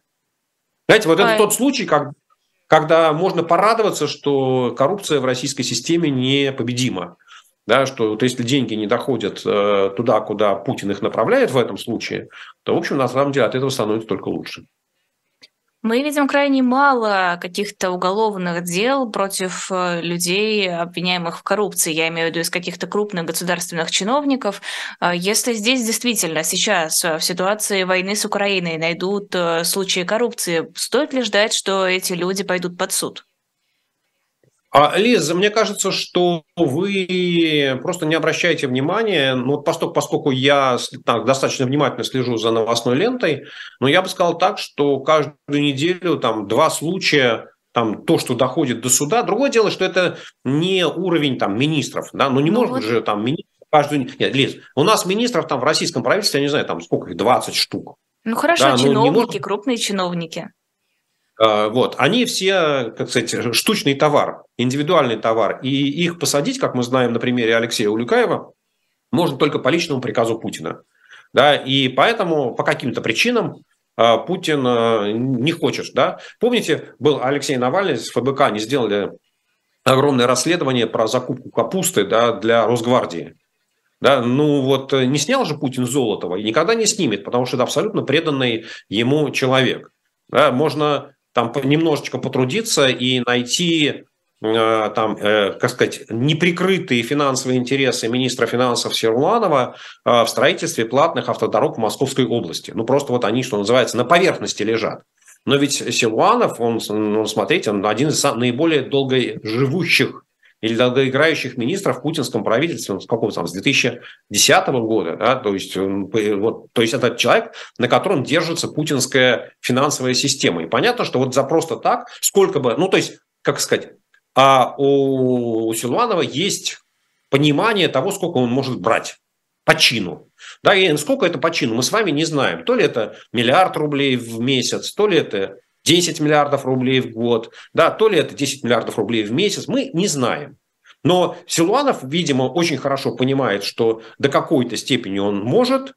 Знаете, вот это тот случай, как, когда можно порадоваться, что коррупция в российской системе непобедима. Да, что вот если деньги не доходят э, туда, куда Путин их направляет в этом случае, то, в общем, на самом деле от этого становится только лучше. Мы видим крайне мало каких-то уголовных дел против э, людей, обвиняемых в коррупции. Я имею в виду из каких-то крупных государственных чиновников. А если здесь действительно сейчас э, в ситуации войны с Украиной найдут э, случаи коррупции, стоит ли ждать, что эти люди пойдут под суд? А, Лиза, мне кажется, что вы просто не обращаете внимания, ну, поскольку, поскольку я так, достаточно внимательно слежу за новостной лентой, но я бы сказал так, что каждую неделю там два случая там то, что доходит до суда. Другое дело, что это не уровень там министров, да, ну не ну, может вот... же там министр каждую... Нет, Лиз, у нас министров там в российском правительстве, я не знаю, там сколько их, 20 штук. Ну хорошо, да, чиновники, ну, может... крупные чиновники. А, вот, они все, как сказать, штучный товар, индивидуальный товар. И их посадить, как мы знаем на примере Алексея Улюкаева, можно только по личному приказу Путина. Да, и поэтому по каким-то причинам а, Путин а, не хочет. Да? Помните, был Алексей Навальный с ФБК, они сделали огромное расследование про закупку капусты да, для Росгвардии. Да, ну вот э, не снял же Путин Золотого и никогда не снимет, потому что это абсолютно преданный ему человек. Да, можно там немножечко потрудиться и найти э, там, э, как сказать, неприкрытые финансовые интересы министра финансов Сируанова в строительстве платных автодорог в Московской области. Ну, просто вот они, что называется, на поверхности лежат. Но ведь Силуанов, он, смотрите, он один из наиболее долгоживущих или долгоиграющих министров в путинском правительстве, с какого там, с 2010 года, да, то есть, вот, то есть это человек, на котором держится путинская финансовая система. И понятно, что вот за просто так, сколько бы, ну, то есть, как сказать, а у Силуанова есть понимание того, сколько он может брать по чину. Да, и сколько это по чину, мы с вами не знаем. То ли это миллиард рублей в месяц, то ли это 10 миллиардов рублей в год, да, то ли это 10 миллиардов рублей в месяц, мы не знаем. Но Силуанов, видимо, очень хорошо понимает, что до какой-то степени он может,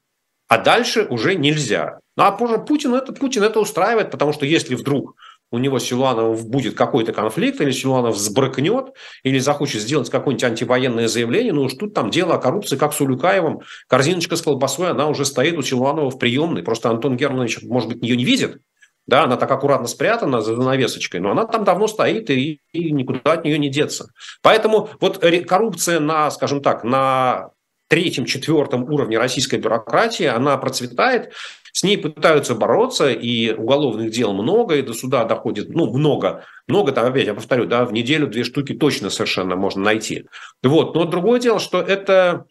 а дальше уже нельзя. Ну, а позже Путин это, Путин это устраивает, потому что если вдруг у него Силуанов будет какой-то конфликт, или Силуанов сбрыкнет, или захочет сделать какое-нибудь антивоенное заявление, ну уж тут там дело о коррупции, как с Улюкаевым. Корзиночка с колбасой, она уже стоит у Силуанова в приемной. Просто Антон Германович, может быть, ее не видит, да, она так аккуратно спрятана за занавесочкой, но она там давно стоит и, и никуда от нее не деться. Поэтому вот коррупция на, скажем так, на третьем, четвертом уровне российской бюрократии, она процветает, с ней пытаются бороться, и уголовных дел много, и до суда доходит, ну, много, много, там, опять, я повторю, да, в неделю две штуки точно совершенно можно найти. Вот, но другое дело, что это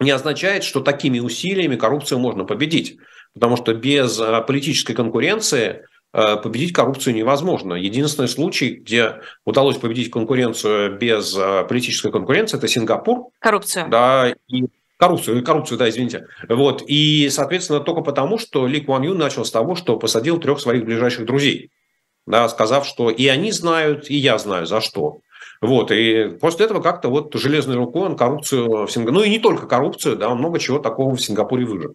не означает, что такими усилиями коррупцию можно победить. Потому что без э, политической конкуренции э, победить коррупцию невозможно. Единственный случай, где удалось победить конкуренцию без э, политической конкуренции, это Сингапур. Коррупцию. Да, и коррупцию, коррупцию, да, извините. Вот. И, соответственно, только потому, что Ли Куан Ю начал с того, что посадил трех своих ближайших друзей, да, сказав, что и они знают, и я знаю, за что. Вот, и после этого как-то вот железной рукой он коррупцию в Сингапуре, ну и не только коррупцию, да, он много чего такого в Сингапуре выжил.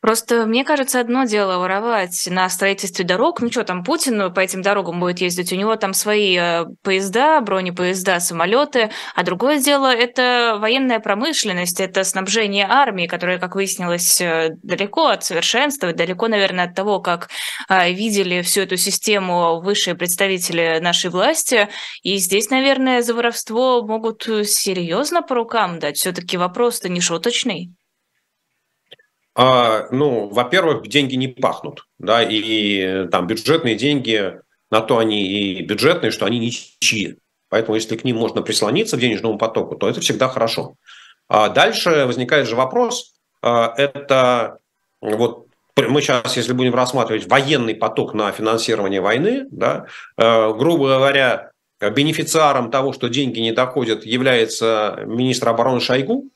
Просто мне кажется, одно дело воровать на строительстве дорог. Ну что там, Путин по этим дорогам будет ездить, у него там свои э, поезда, бронепоезда, самолеты. А другое дело – это военная промышленность, это снабжение армии, которая, как выяснилось, э, далеко от совершенства, далеко, наверное, от того, как э, видели всю эту систему высшие представители нашей власти. И здесь, наверное, за воровство могут серьезно по рукам дать. Все-таки вопрос-то не шуточный. А, ну, во-первых, деньги не пахнут, да, и там бюджетные деньги, на то они и бюджетные, что они ничьи. Поэтому, если к ним можно прислониться в денежному потоку, то это всегда хорошо. А дальше возникает же вопрос, а, это вот мы сейчас, если будем рассматривать военный поток на финансирование войны, да, а, грубо говоря, бенефициаром того, что деньги не доходят, является министр обороны Шойгу,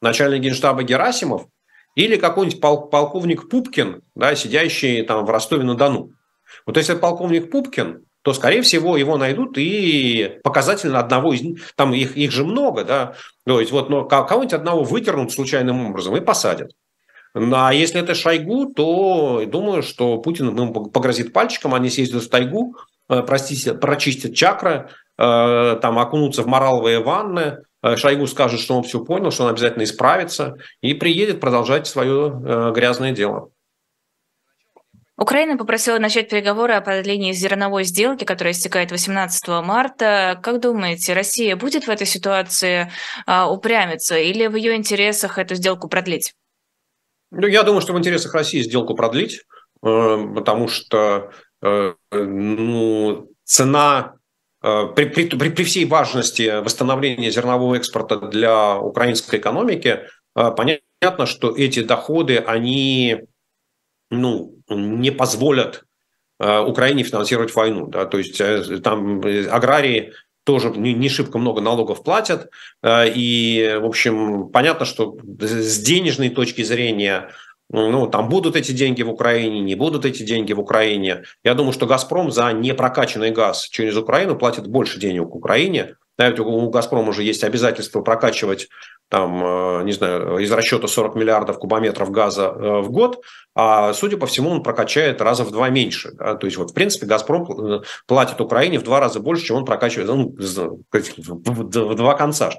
начальник генштаба Герасимов, или какой-нибудь пол, полковник Пупкин, да, сидящий там в Ростове-на-Дону. Вот если полковник Пупкин, то, скорее всего, его найдут и показательно одного из них, там их, их же много, да, то есть вот но кого-нибудь одного вытернут случайным образом и посадят. Ну, а если это Шойгу, то думаю, что Путин ему погрозит пальчиком, они съездят в тайгу, э, простите, прочистят чакры, там окунутся в мораловые ванны, Э, Шойгу скажет, что он все понял, что он обязательно исправится и приедет продолжать свое э, грязное дело. Украина попросила начать переговоры о продлении зерновой сделки, которая истекает 18 марта. Как думаете, Россия будет в этой ситуации а, упрямиться или в ее интересах эту сделку продлить? Ну, я думаю, что в интересах России сделку продлить, э, потому что э, ну, цена Э, при, при, при, при всей важности восстановления зернового экспорта для украинской экономики, э, понятно, что эти доходы, они ну, не позволят Украине финансировать войну. Да? То есть там аграрии тоже не шибко много налогов платят. И, в общем, понятно, что с денежной точки зрения ну, там будут эти деньги в Украине, не будут эти деньги в Украине. Я думаю, что «Газпром» за непрокачанный газ через Украину платит больше денег Украине. Знаете, у «Газпрома» уже есть обязательство прокачивать там, э, не знаю, из расчета 40 миллиардов кубометров газа э, в год, а, судя по всему, он прокачает раза в два меньше. Да? То есть, вот, в принципе, «Газпром» э, платит Украине в два раза больше, чем он прокачивает ну, в два конца.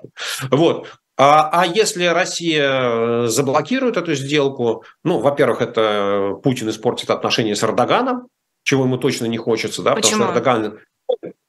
Вот. А, а если Россия заблокирует эту сделку, ну, во-первых, это Путин испортит отношения с Эрдоганом, чего ему точно не хочется, да, Почему? потому что Эрдоган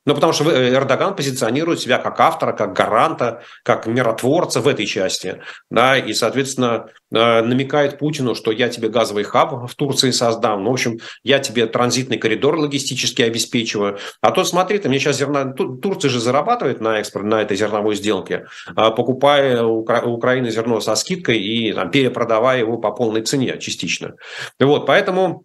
ну, потому что э, Эрдоган позиционирует себя как автора, как гаранта, как миротворца в этой части. Да, и, соответственно, э, намекает Путину, что я тебе газовый хаб в Турции создам. Ну, в общем, я тебе транзитный коридор логистически обеспечиваю. А то смотри, ты мне сейчас зерна... Турция же зарабатывает на экспорт, на этой зерновой сделке, а, покупая у Украины зерно со скидкой и там, перепродавая его по полной цене частично. Вот, поэтому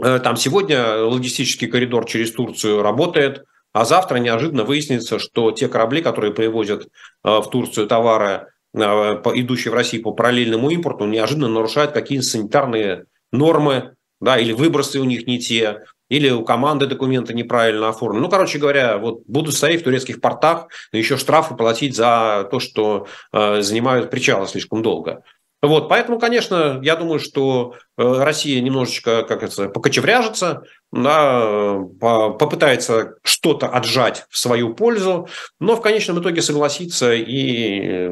э, там сегодня логистический коридор через Турцию работает – а завтра неожиданно выяснится, что те корабли, которые привозят э, в Турцию товары, э, идущие в Россию по параллельному импорту, неожиданно нарушают какие-то санитарные нормы, да, или выбросы у них не те, или у команды документы неправильно оформлены. Ну, короче говоря, вот будут стоять в турецких портах, еще штрафы платить за то, что э, занимают причалы слишком долго. Вот, поэтому, конечно, я думаю, что э, Россия немножечко, как это, покочевряжется, да, попытается что-то отжать в свою пользу, но в конечном итоге согласится и,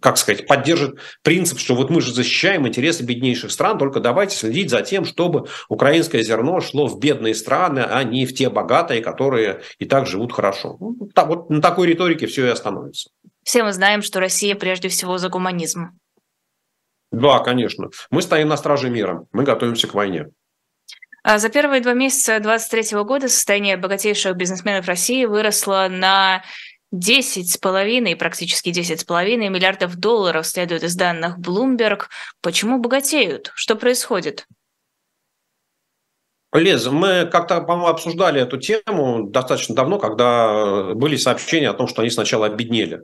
как сказать, поддержит принцип, что вот мы же защищаем интересы беднейших стран, только давайте следить за тем, чтобы украинское зерно шло в бедные страны, а не в те богатые, которые и так живут хорошо. Ну, вот на такой риторике все и остановится. Все мы знаем, что Россия прежде всего за гуманизм. Да, конечно. Мы стоим на страже мира. Мы готовимся к войне. А за первые два месяца 2023 года состояние богатейших бизнесменов России выросло на 10,5, практически 10,5 миллиардов долларов, следует из данных Bloomberg. Почему богатеют? Что происходит? Лез, мы как-то, по-моему, обсуждали эту тему достаточно давно, когда были сообщения о том, что они сначала обеднели.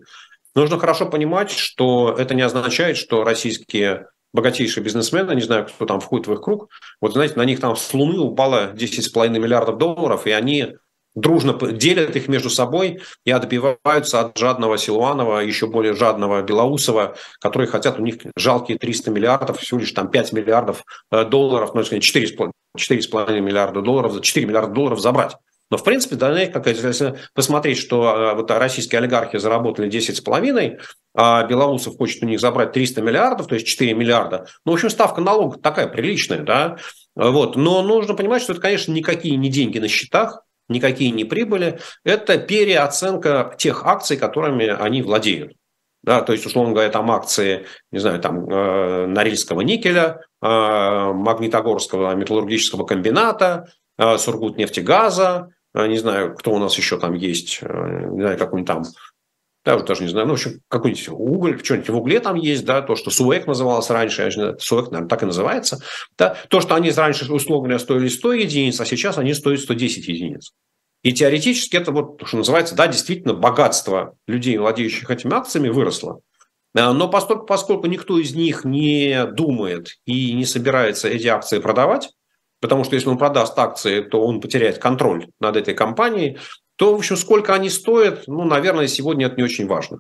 Нужно хорошо понимать, что это не означает, что российские богатейшие бизнесмены, не знаю, кто там входит в их круг, вот знаете, на них там с Луны упало 10,5 миллиардов долларов, и они дружно делят их между собой и отбиваются от жадного Силуанова, еще более жадного Белоусова, которые хотят, у них жалкие 300 миллиардов, всего лишь там 5 миллиардов э, долларов, ну, 4,5 миллиарда долларов, 4 миллиарда долларов забрать. Но, в принципе, да, как если посмотреть, что а, вот российские олигархи заработали 10,5, а Белоусов хочет у них забрать 300 миллиардов, то есть 4 миллиарда, ну, в общем, ставка налога такая приличная, да, вот. Но нужно понимать, что это, конечно, никакие не деньги на счетах, никакие не прибыли, это переоценка тех акций, которыми они владеют. Да, то есть, условно говоря, там акции, не знаю, там э, Норильского никеля, э, Магнитогорского металлургического комбината, э, Сургутнефтегаза, не знаю, кто у нас еще там есть, э, не знаю, какой-нибудь там, да, даже не знаю, ну, в общем, какой-нибудь уголь, что-нибудь в угле там есть, да, то, что СУЭК называлось раньше, СУЭК, наверное, так и называется, да, то, что они раньше, условно стоили 100 единиц, а сейчас они стоят 110 единиц. И теоретически это вот, что называется, да, действительно, богатство людей, владеющих этими акциями, выросло. А, но поскольку, поскольку никто из них не думает и не собирается эти акции продавать, потому что если он продаст акции, то он потеряет контроль над этой компанией, то, в общем, сколько они стоят, ну, наверное, сегодня это не очень важно.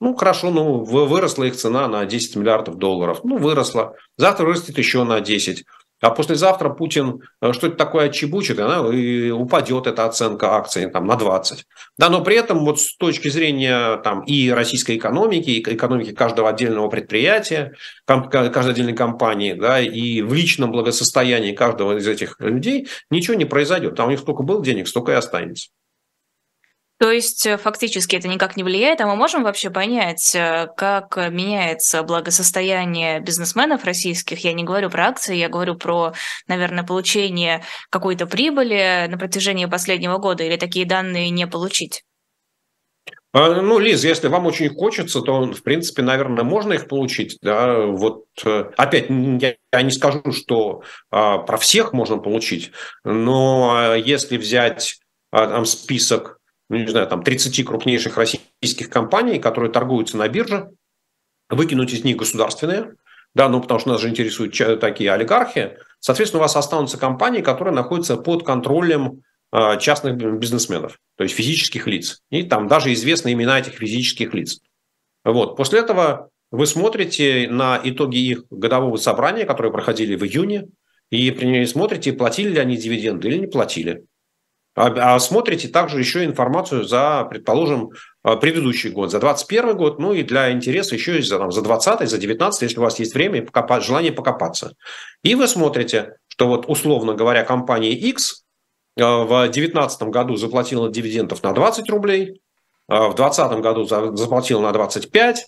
Ну, хорошо, ну, выросла их цена на 10 миллиардов долларов. Ну, выросла. Завтра вырастет еще на 10. А послезавтра Путин э, что-то такое отчебучит, да, и упадет эта оценка акций там, на 20. Да, но при этом вот с точки зрения там, и российской экономики, и экономики каждого отдельного предприятия, каждой отдельной компании, да, и в личном благосостоянии каждого из этих людей ничего не произойдет. Там у них сколько было денег, столько и останется. То есть э, фактически это никак не влияет, а мы можем вообще понять, э, как меняется благосостояние бизнесменов российских. Я не говорю про акции, я говорю про, наверное, получение какой-то прибыли на протяжении последнего года или такие данные не получить. А, ну, Лиз, если вам очень хочется, то, в принципе, наверное, можно их получить. Да? Вот э, опять я не скажу, что а, про всех можно получить, но а, если взять там список, ну, не знаю, там 30 крупнейших российских компаний, которые торгуются на бирже, выкинуть из них государственные, да, ну потому что нас же интересуют такие олигархи, соответственно, у вас останутся компании, которые находятся под контролем а, частных бизнесменов, то есть физических лиц. И там даже известны имена этих физических лиц. Вот. После этого вы смотрите на итоги их годового собрания, которые проходили в июне, и смотрите, платили ли они дивиденды или не платили. А, а смотрите также еще информацию за, предположим, а, предыдущий год, за 2021 год, ну и для интереса еще и за, там, за 20 за 19 если у вас есть время и желание покопаться. И вы смотрите, что вот условно говоря, компания X Э, в 2019 году заплатила дивидендов на 20 рублей, в 2020 году заплатила на 25,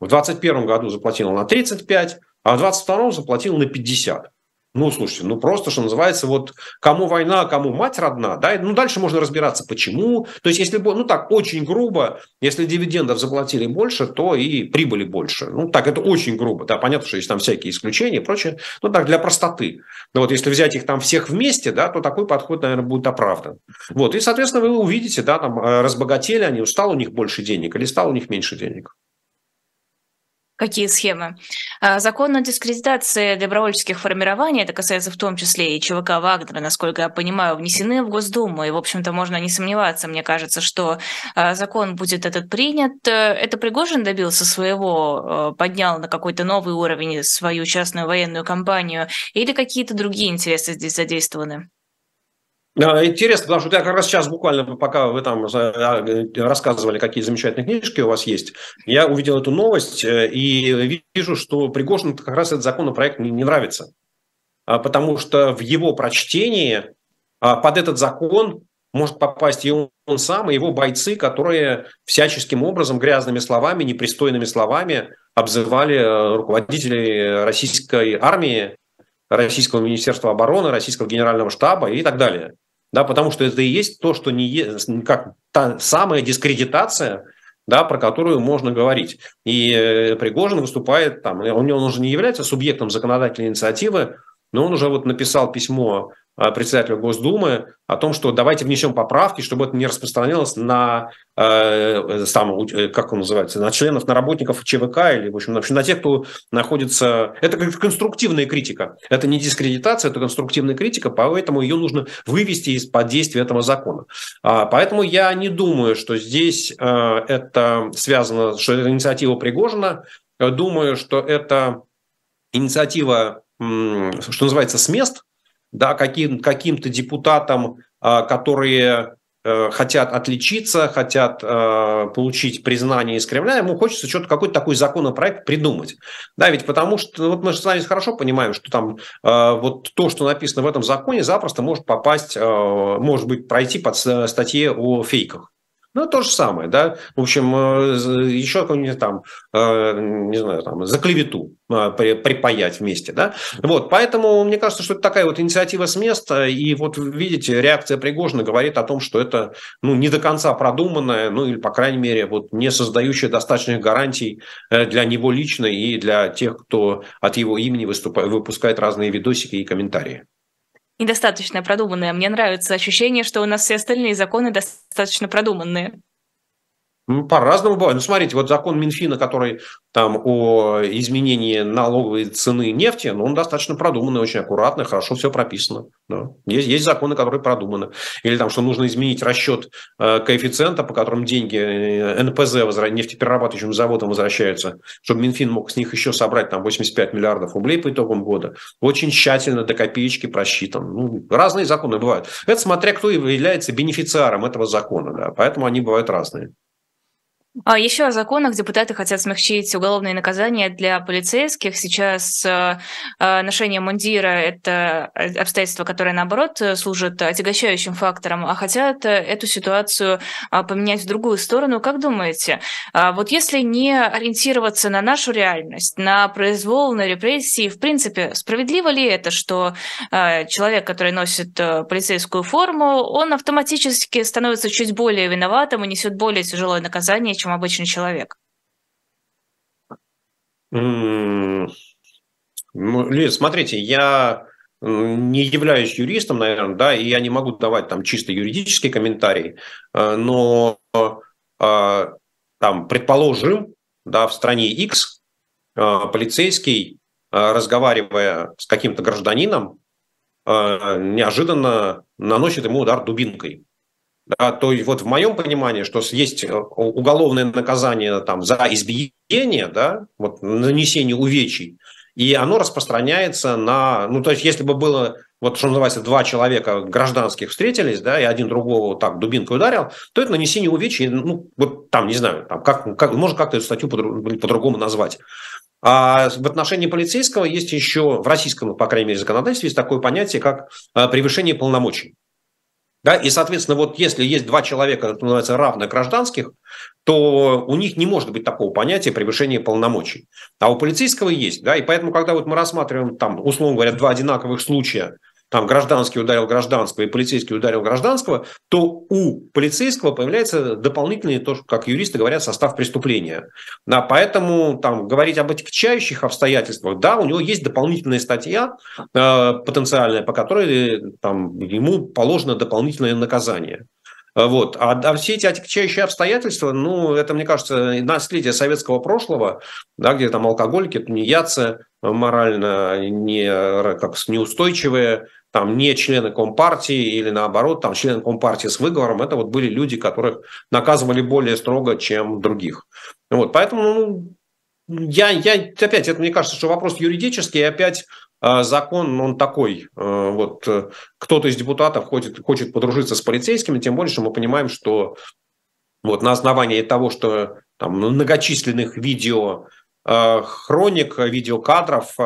в 2021 году заплатила на 35, а в 2022 заплатила на 50. Ну, слушайте, ну просто, что называется, вот кому война, кому мать родна, да, ну дальше можно разбираться, почему. То есть, если, ну так, очень грубо, если дивидендов заплатили больше, то и прибыли больше. Ну так, это очень грубо, да, понятно, что есть там всякие исключения и прочее, ну так, для простоты. Но вот если взять их там всех вместе, да, то такой подход, наверное, будет оправдан. Вот, и, соответственно, вы увидите, да, там э, разбогатели они, стало у них больше денег или стало у них меньше денег. Какие схемы? А, закон о дискредитации добровольческих формирований, это касается в том числе и ЧВК Вагнера, насколько я понимаю, внесены в Госдуму, и, в общем-то, можно не сомневаться, мне кажется, что а, закон будет этот принят. Это Пригожин добился своего, а, поднял на какой-то новый уровень свою частную военную кампанию, или какие-то другие интересы здесь задействованы? Интересно, потому что я как раз сейчас буквально, пока вы там э, рассказывали, какие замечательные книжки у вас есть, я увидел эту новость э, и вижу, что Пригожин как раз этот законопроект не, нравится. А потому что в его прочтении а, под этот закон может попасть и он, он сам, и его бойцы, которые всяческим образом, грязными словами, непристойными словами обзывали э, руководителей российской армии, Российского Министерства обороны, Российского Генерального штаба и так далее да, потому что это и есть то, что не как та самая дискредитация, да, про которую можно говорить. И э, Пригожин выступает там, он, он уже не является субъектом законодательной инициативы, но он уже вот написал письмо председателю Госдумы о том, что давайте внесем поправки, чтобы это не распространялось на, э, сам, э, как он называется, на членов, на работников ЧВК или, в общем, на тех, кто находится... Это конструктивная критика. Это не дискредитация, это конструктивная критика, поэтому ее нужно вывести из-под действия этого закона. А, поэтому я не думаю, что здесь э, это связано, что это инициатива Пригожина. Думаю, что это инициатива, что называется, с мест, да, каким, каким-то депутатам, а, которые э, хотят отличиться, хотят э, получить признание из Кремля, ему хочется что-то какой-то такой законопроект придумать. Да, ведь потому что вот мы же с вами хорошо понимаем, что там э, вот то, что написано в этом законе, запросто может попасть, может быть, пройти под статье о фейках. Ну, то же самое, да. В общем, э, еще какой-нибудь там, э, не знаю, там, за клевету э, припаять вместе, да. Вот, поэтому мне кажется, что это такая вот инициатива с места, и вот видите, реакция Пригожина говорит о том, что это, ну, не до конца продуманная, ну, или, по крайней мере, вот не создающая достаточных гарантий для него лично и для тех, кто от его имени выступает, выпускает разные видосики и комментарии недостаточно продуманные. Мне нравится ощущение, что у нас все остальные законы достаточно продуманные. Ну, по-разному бывает. Ну, смотрите, вот закон Минфина, который там о изменении налоговой цены нефти, ну, он достаточно продуманный, очень аккуратный, хорошо все прописано. Да. Есть, есть законы, которые продуманы. Или там, что нужно изменить расчет э, коэффициента, по которым деньги э, НПЗ, возра... нефтеперерабатывающим заводам возвращаются, чтобы Минфин мог с них еще собрать там 85 миллиардов рублей по итогам года. Очень тщательно до копеечки просчитан. Ну, разные законы бывают. Это смотря кто является бенефициаром этого закона. Да. Поэтому они бывают разные. А еще о законах депутаты хотят смягчить уголовные наказания для полицейских. Сейчас э, э, ношение мундира – это обстоятельство, которое, наоборот, служит отягощающим фактором, а хотят эту ситуацию а, поменять в другую сторону. Как думаете, а вот если не ориентироваться на нашу реальность, на произвол, на репрессии, в принципе, справедливо ли это, что э, человек, который носит полицейскую форму, он автоматически становится чуть более виноватым и несет более тяжелое наказание, чем обычный человек? Ну, Лиз, смотрите, я не являюсь юристом, наверное, да, и я не могу давать там чисто юридический комментарий, э, но э, там, предположим, да, в стране X э, полицейский, разговаривая с каким-то гражданином, неожиданно наносит ему удар дубинкой. Да, то есть вот в моем понимании, что есть э, уголовное наказание там, за избиение, да, вот, нанесение увечий, и оно распространяется на, ну то есть если бы было, вот что называется, два человека гражданских встретились, да, и один другого так дубинкой ударил, то это нанесение увечий, ну вот там, не знаю, там, как, как, можно как-то эту статью по-другому назвать. А в отношении полицейского есть еще, в российском, по крайней мере, законодательстве есть такое понятие, как э, превышение полномочий. Да? И, соответственно, вот если есть два человека, это называется, равных гражданских, то у них не может быть такого понятия превышения полномочий. А у полицейского есть. Да? И поэтому, когда вот мы рассматриваем, там, условно говоря, два одинаковых случая – там гражданский ударил гражданского и полицейский ударил гражданского, то у полицейского появляется дополнительный, то, как юристы говорят, состав преступления. Да, поэтому там говорить об отягчающих обстоятельствах, да, у него есть дополнительная статья э, потенциальная, по которой там, ему положено дополнительное наказание. Вот. А, а все эти отягчающие обстоятельства, ну, это, мне кажется, наследие советского прошлого, да, где там алкоголики, тунеядцы морально не, как, неустойчивые, там не члены Компартии или наоборот, там члены Компартии с выговором, это вот были люди, которых наказывали более строго, чем других. Вот, поэтому ну, я, я, опять, это мне кажется, что вопрос юридический, и опять э, закон, он такой, э, вот кто-то из депутатов хочет, хочет подружиться с полицейскими, тем более, что мы понимаем, что вот на основании того, что там многочисленных видео, хроник, видеокадров,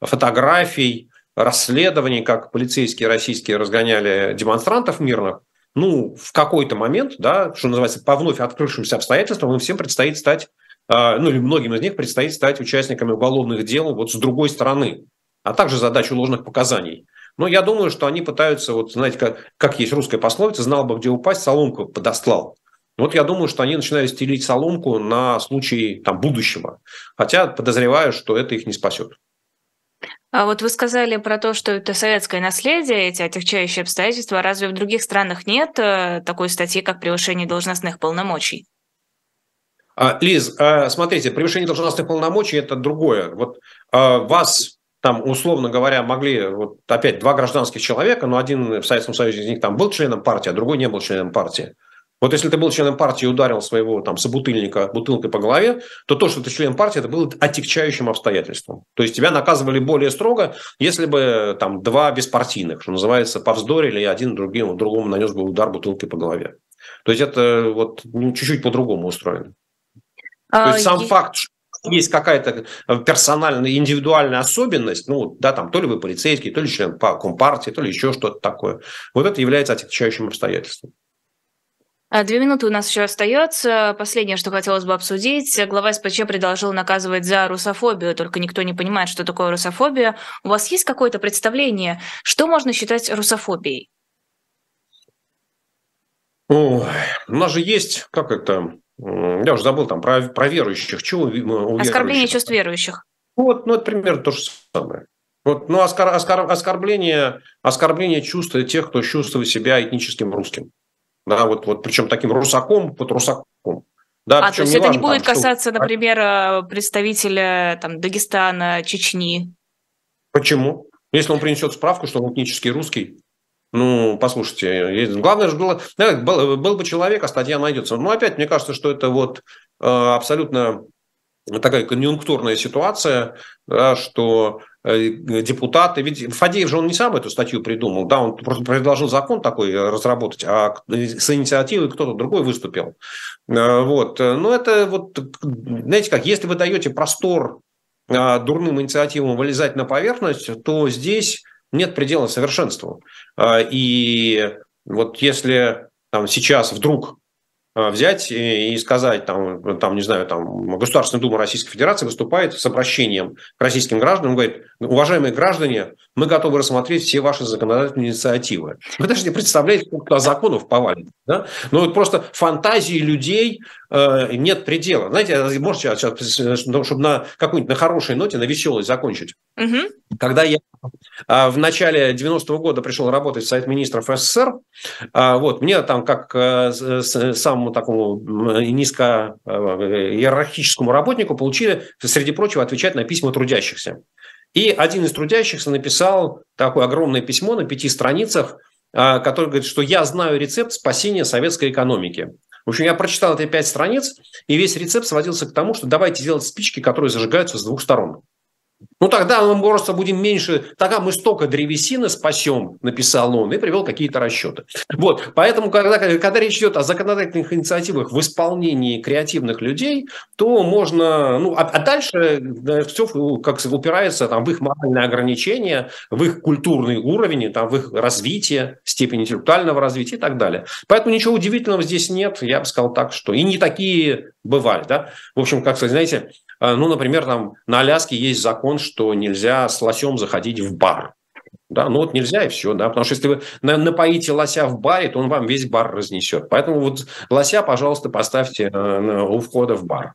фотографий, расследований, как полицейские российские разгоняли демонстрантов мирных, ну, в какой-то момент, да, что называется, по вновь открывшимся обстоятельствам, им всем предстоит стать, а, ну, или многим из них предстоит стать участниками уголовных дел вот с другой стороны, а также задачу ложных показаний. Но я думаю, что они пытаются, вот знаете, как, как есть русская пословица, знал бы, где упасть, соломку подостлал. Вот я думаю, что они начинают стелить соломку на случай там, будущего. Хотя подозреваю, что это их не спасет. А вот вы сказали про то, что это советское наследие, эти отягчающие обстоятельства. Разве в других странах нет э, такой статьи, как превышение должностных полномочий? А, Лиз, а, смотрите, превышение должностных полномочий – это другое. Вот а, вас там, условно говоря, могли, вот опять два гражданских человека, но один в Советском Союзе из них там был членом партии, а другой не был членом партии. Вот если ты был членом партии и ударил своего там собутыльника бутылкой по голове, то то, что ты член партии, это было отягчающим обстоятельством. То есть тебя наказывали более строго, если бы там два беспартийных, что называется, повздорили, и один другим, другому нанес бы удар бутылкой по голове. То есть это вот ну, чуть-чуть по-другому устроено. А, то есть сам есть... факт, что есть какая-то персональная, индивидуальная особенность, ну, да, там, то ли вы полицейский, то ли член компартии, то ли еще что-то такое, вот это является отягчающим обстоятельством. А, две минуты у нас еще остается. Последнее, что хотелось бы обсудить. Глава СПЧ предложил наказывать за русофобию, только никто не понимает, что такое русофобия. У вас есть какое-то представление, что можно считать русофобией? Ой, у нас же есть, как это, я уже забыл, там, про, про верующих. Чего у Оскорбление чувств верующих. Вот, ну, это примерно то же самое. Вот, ну, оскор, оскор, оскорбление, оскорбление чувств тех, кто чувствует себя этническим русским. Да, вот, вот причем таким русаком под русаком. Да, а, то есть это не будет там, касаться, что... например, э, представителя там, Дагестана, Чечни? Почему? Если он принесет справку, что он этнический русский, ну, послушайте, главное же было, был, был бы человек, а статья найдется. Но опять, мне кажется, что это вот э, абсолютно такая конъюнктурная ситуация, да, что депутаты. Ведь Фадеев же он не сам эту статью придумал, да, он просто предложил закон такой разработать, а с инициативой кто-то другой выступил. Вот. Но это вот, знаете как, если вы даете простор дурным инициативам вылезать на поверхность, то здесь нет предела совершенству. И вот если там, сейчас вдруг взять и сказать, там, там, не знаю, там, Государственная Дума Российской Федерации выступает с обращением к российским гражданам, говорит, уважаемые граждане, мы готовы рассмотреть все ваши законодательные инициативы. Вы даже не представляете, сколько законов повалит. Да? Но вот просто фантазии людей э, нет предела. Знаете, можете сейчас, чтобы на какой-нибудь на хорошей ноте, на веселой закончить. Угу. Когда я а, в начале 90-го года пришел работать в Совет Министров СССР, а, вот, мне там как э, самому такому низко э, иерархическому работнику получили, среди прочего, отвечать на письма трудящихся. И один из трудящихся написал такое огромное письмо на пяти страницах, а, который говорит, что я знаю рецепт спасения советской экономики. В общем, я прочитал эти пять страниц, и весь рецепт сводился к тому, что давайте делать спички, которые зажигаются с двух сторон. Ну, тогда мы просто будем меньше, тогда мы столько древесины спасем, написал он, и привел какие-то расчеты. Вот, поэтому, когда, когда речь идет о законодательных инициативах в исполнении креативных людей, то можно, ну, а, а дальше да, все как упирается там, в их моральные ограничения, в их культурный уровень, там, в их развитие, степень интеллектуального развития и так далее. Поэтому ничего удивительного здесь нет, я бы сказал так, что и не такие бывали, да. В общем, как сказать, знаете, ну, например, там на Аляске есть закон, что нельзя с лосем заходить в бар. Да, ну вот нельзя и все, да, потому что если вы напоите лося в баре, то он вам весь бар разнесет. Поэтому вот лося, пожалуйста, поставьте э, у входа в бар.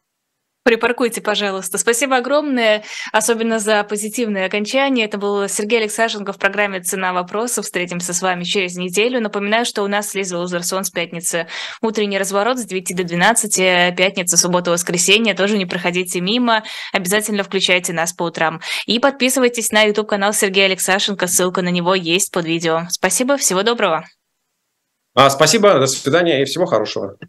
Припаркуйте, пожалуйста. Спасибо огромное, особенно за позитивное окончание. Это был Сергей Алексашенко в программе «Цена вопросов». Встретимся с вами через неделю. Напоминаю, что у нас Лиза Лузерсон с пятницы. Утренний разворот с 9 до 12. Пятница, суббота, воскресенье. Тоже не проходите мимо. Обязательно включайте нас по утрам. И подписывайтесь на YouTube-канал Сергея Алексашенко. Ссылка на него есть под видео. Спасибо, всего доброго. А, спасибо, до свидания и всего хорошего.